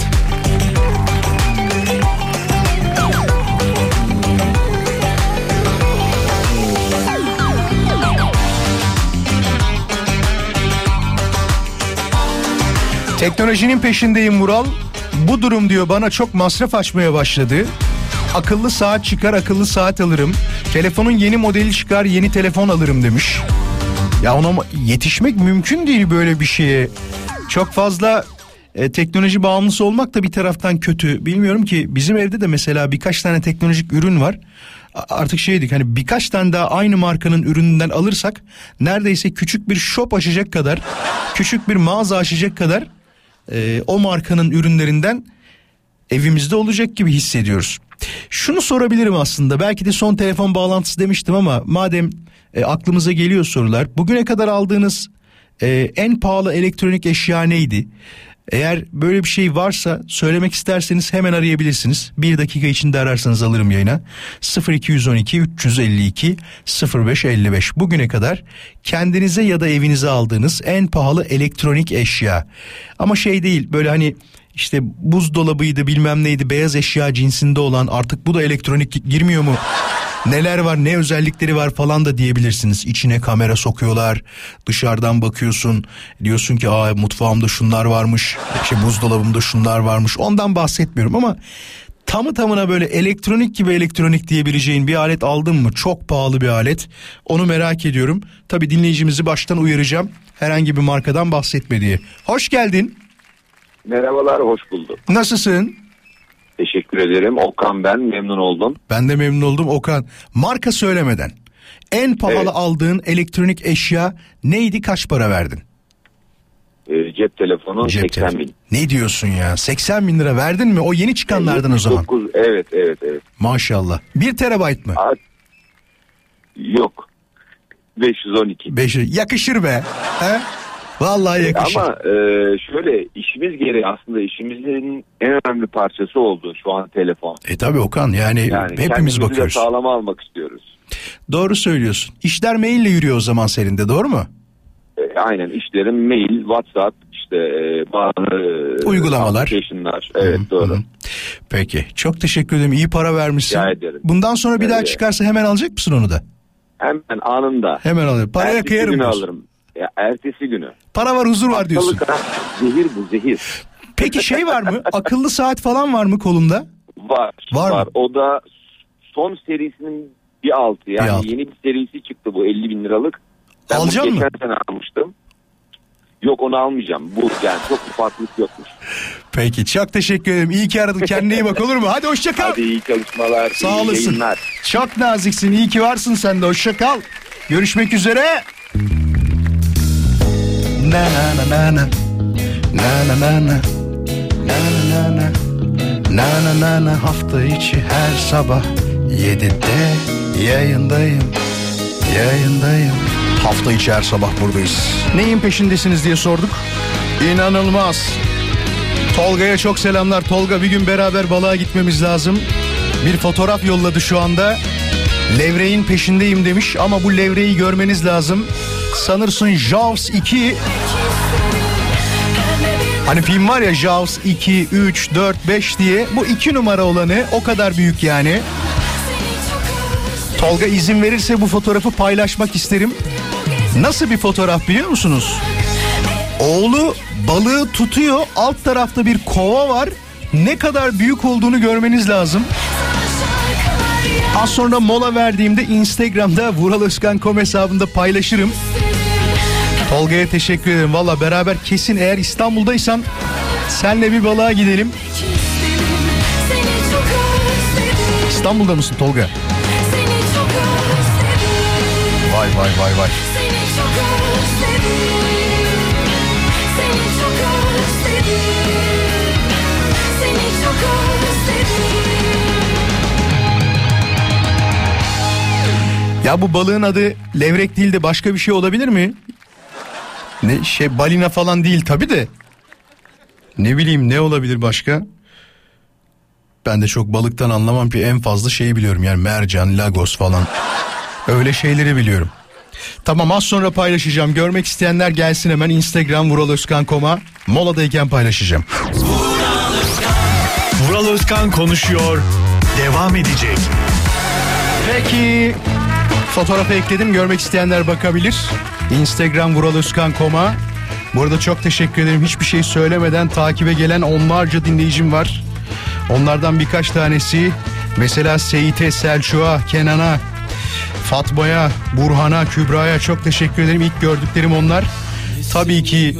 Teknolojinin peşindeyim Mural. Bu durum diyor bana çok masraf açmaya başladı. Akıllı saat çıkar akıllı saat alırım. Telefonun yeni modeli çıkar yeni telefon alırım demiş. Ya ona yetişmek mümkün değil böyle bir şeye. Çok fazla e, teknoloji bağımlısı olmak da bir taraftan kötü. Bilmiyorum ki bizim evde de mesela birkaç tane teknolojik ürün var. Artık şeydik hani birkaç tane daha aynı markanın ürününden alırsak neredeyse küçük bir shop açacak kadar küçük bir mağaza açacak kadar e, o markanın ürünlerinden evimizde olacak gibi hissediyoruz. Şunu sorabilirim aslında belki de son telefon bağlantısı demiştim ama madem e, aklımıza geliyor sorular. Bugüne kadar aldığınız e, en pahalı elektronik eşya neydi? Eğer böyle bir şey varsa söylemek isterseniz hemen arayabilirsiniz. Bir dakika içinde ararsanız alırım yayına. 0212 352 0555 bugüne kadar kendinize ya da evinize aldığınız en pahalı elektronik eşya. Ama şey değil böyle hani işte buzdolabıydı bilmem neydi beyaz eşya cinsinde olan artık bu da elektronik girmiyor mu Neler var ne özellikleri var falan da diyebilirsiniz. İçine kamera sokuyorlar. Dışarıdan bakıyorsun. Diyorsun ki aa mutfağımda şunlar varmış. İşte buzdolabımda şunlar varmış. Ondan bahsetmiyorum ama tamı tamına böyle elektronik gibi elektronik diyebileceğin bir alet aldın mı? Çok pahalı bir alet. Onu merak ediyorum. Tabii dinleyicimizi baştan uyaracağım. Herhangi bir markadan bahsetme diye. Hoş geldin. Merhabalar, hoş bulduk. Nasılsın? Teşekkür ederim. Okan ben, memnun oldum. Ben de memnun oldum Okan. Marka söylemeden en pahalı Evet. aldığın elektronik eşya neydi kaç para verdin? Ee, cep telefonu Cep 80 telefonu. bin. Ne diyorsun ya 80 bin lira verdin mi? O yeni çıkanlardan o zaman. 79, evet, evet, evet. Maşallah. 1 terabayt mı? Aa, yok. 512. Beş, yakışır be. He? Vallahi yakışır. Ama e, şöyle işimiz gereği aslında işimizin en önemli parçası oldu şu an telefon. E tabi Okan yani, Yani hepimiz bakıyoruz. sağlama almak istiyoruz. Doğru söylüyorsun. İşler maille yürüyor o zaman senin de doğru mu? E, aynen işlerim mail, WhatsApp, işte e, bazı e, Uygulamalar. Evet doğru. Peki çok teşekkür ederim iyi para vermişsin. Rica ederim. Bundan sonra bir daha Evet. çıkarsa hemen alacak mısın onu da? Hemen anında. Hemen alayım. Paraya Ertesi kıyarım alırım. Ya, ertesi günü. Para var huzur var diyorsun. Hastalık zehir bu zehir. Peki şey var mı? Akıllı saat falan var mı kolunda? Var. Var mı? O da son serisinin bir altı. Yani Bir altı. yeni bir serisi çıktı bu 50 bin liralık. Ben Alacak mı? geçen sene almıştım. Yok onu almayacağım. Bu yani çok bir farklılık yokmuş. Peki çok teşekkür ederim. İyi ki aradın. Kendine iyi bak olur mu? Hadi hoşça kal. Hadi iyi çalışmalar. Sağ iyi olasın. yayınlar. Çok naziksin. İyi ki varsın sen de. Hoşça kal. Görüşmek üzere. Na na na na na. Na na na na. Na na na na. Na na na na. Hafta içi her sabah 7'de yayındayım. Yayındayım. Hafta içi her sabah buradayız. Neyin peşindesiniz diye sorduk. İnanılmaz. Tolga'ya çok selamlar. Tolga bir gün beraber balığa gitmemiz lazım. Bir fotoğraf yolladı şu anda. Levreğin peşindeyim demiş ama bu levreyi görmeniz lazım. Sanırsın Jaws 2 Hani film var ya Jaws 2, 3, 4, 5 diye. Bu 2 numara olanı o kadar büyük yani. Tolga izin verirse bu fotoğrafı paylaşmak isterim. Nasıl bir fotoğraf biliyor musunuz? Oğlu balığı tutuyor. Alt tarafta bir kova var. Ne kadar büyük olduğunu görmeniz lazım. Az sonra mola verdiğimde Instagram'da Vural Özkan kom hesabında paylaşırım. Tolga'ya teşekkür ederim. Valla beraber kesin eğer İstanbul'daysan senle bir balığa gidelim. İstanbul'da mısın Tolga? Vay vay vay vay. Ya bu balığın adı levrek değil de başka bir şey olabilir mi? Ne şey balina falan değil tabi de. Ne bileyim ne olabilir başka? Ben de çok balıktan anlamam ki en fazla şeyi biliyorum yani mercan, lagos falan. Öyle şeyleri biliyorum. Tamam az sonra paylaşacağım. Görmek isteyenler gelsin hemen Instagram Vural Özkan koma. Moladayken paylaşacağım. Vural Özkan konuşuyor. Devam edecek. Peki fotoğrafı ekledim görmek isteyenler bakabilir. Instagram Vural Özkan koma. Bu arada çok teşekkür ederim. Hiçbir şey söylemeden takibe gelen onlarca dinleyicim var. Onlardan birkaç tanesi mesela Seyit'e, Selçuk'a, Kenan'a, Fatma'ya, Burhan'a, Kübra'ya çok teşekkür ederim. İlk gördüklerim onlar. Tabii ki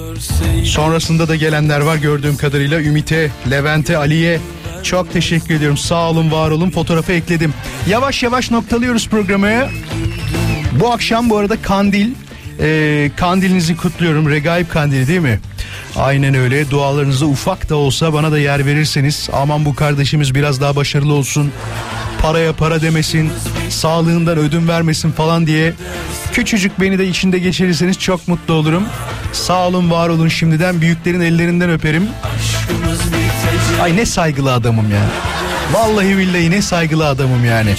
sonrasında da gelenler var gördüğüm kadarıyla. Ümit'e, Levent'e, Ali'ye çok teşekkür ediyorum. Sağ olun, var olun. Fotoğrafı ekledim. Yavaş yavaş noktalıyoruz programı. Bu akşam bu arada kandil. Ee, kandilinizi kutluyorum. Regaib kandili değil mi? Aynen öyle. Dualarınızda ufak da olsa bana da yer verirseniz. Aman bu kardeşimiz biraz daha başarılı olsun. Paraya para demesin. Sağlığından ödün vermesin falan diye. Küçücük beni de içinde geçirirseniz çok mutlu olurum. Sağ olun var olun şimdiden. Büyüklerin ellerinden öperim. Ay ne saygılı adamım ya. Vallahi billahi ne saygılı adamım yani.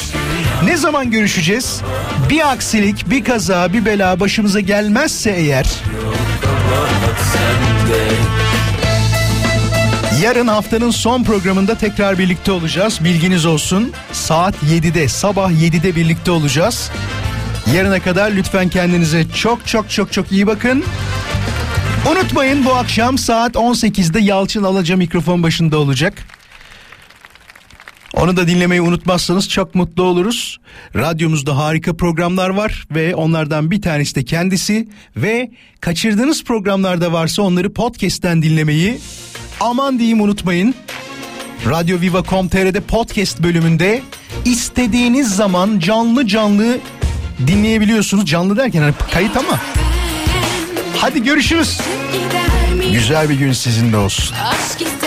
Ne zaman görüşeceğiz? Bir aksilik, bir kaza, bir bela başımıza gelmezse eğer Yarın haftanın son programında tekrar birlikte olacağız. Bilginiz olsun. Saat 7'de, sabah 7'de birlikte olacağız. Yarına kadar lütfen kendinize çok çok çok çok iyi bakın. Unutmayın bu akşam saat 18'de Yalçın Alaca mikrofon başında olacak. Onu da dinlemeyi unutmazsanız çok mutlu oluruz. Radyomuzda harika programlar var ve onlardan bir tanesi de kendisi ve kaçırdığınız programlarda varsa onları podcast'ten dinlemeyi aman diyeyim unutmayın. Radyo Viva.com.tr'de podcast bölümünde istediğiniz zaman canlı canlı dinleyebiliyorsunuz. Canlı derken hani kayıt ama. Hadi görüşürüz. Güzel bir gün sizinle olsun. Aşk istesem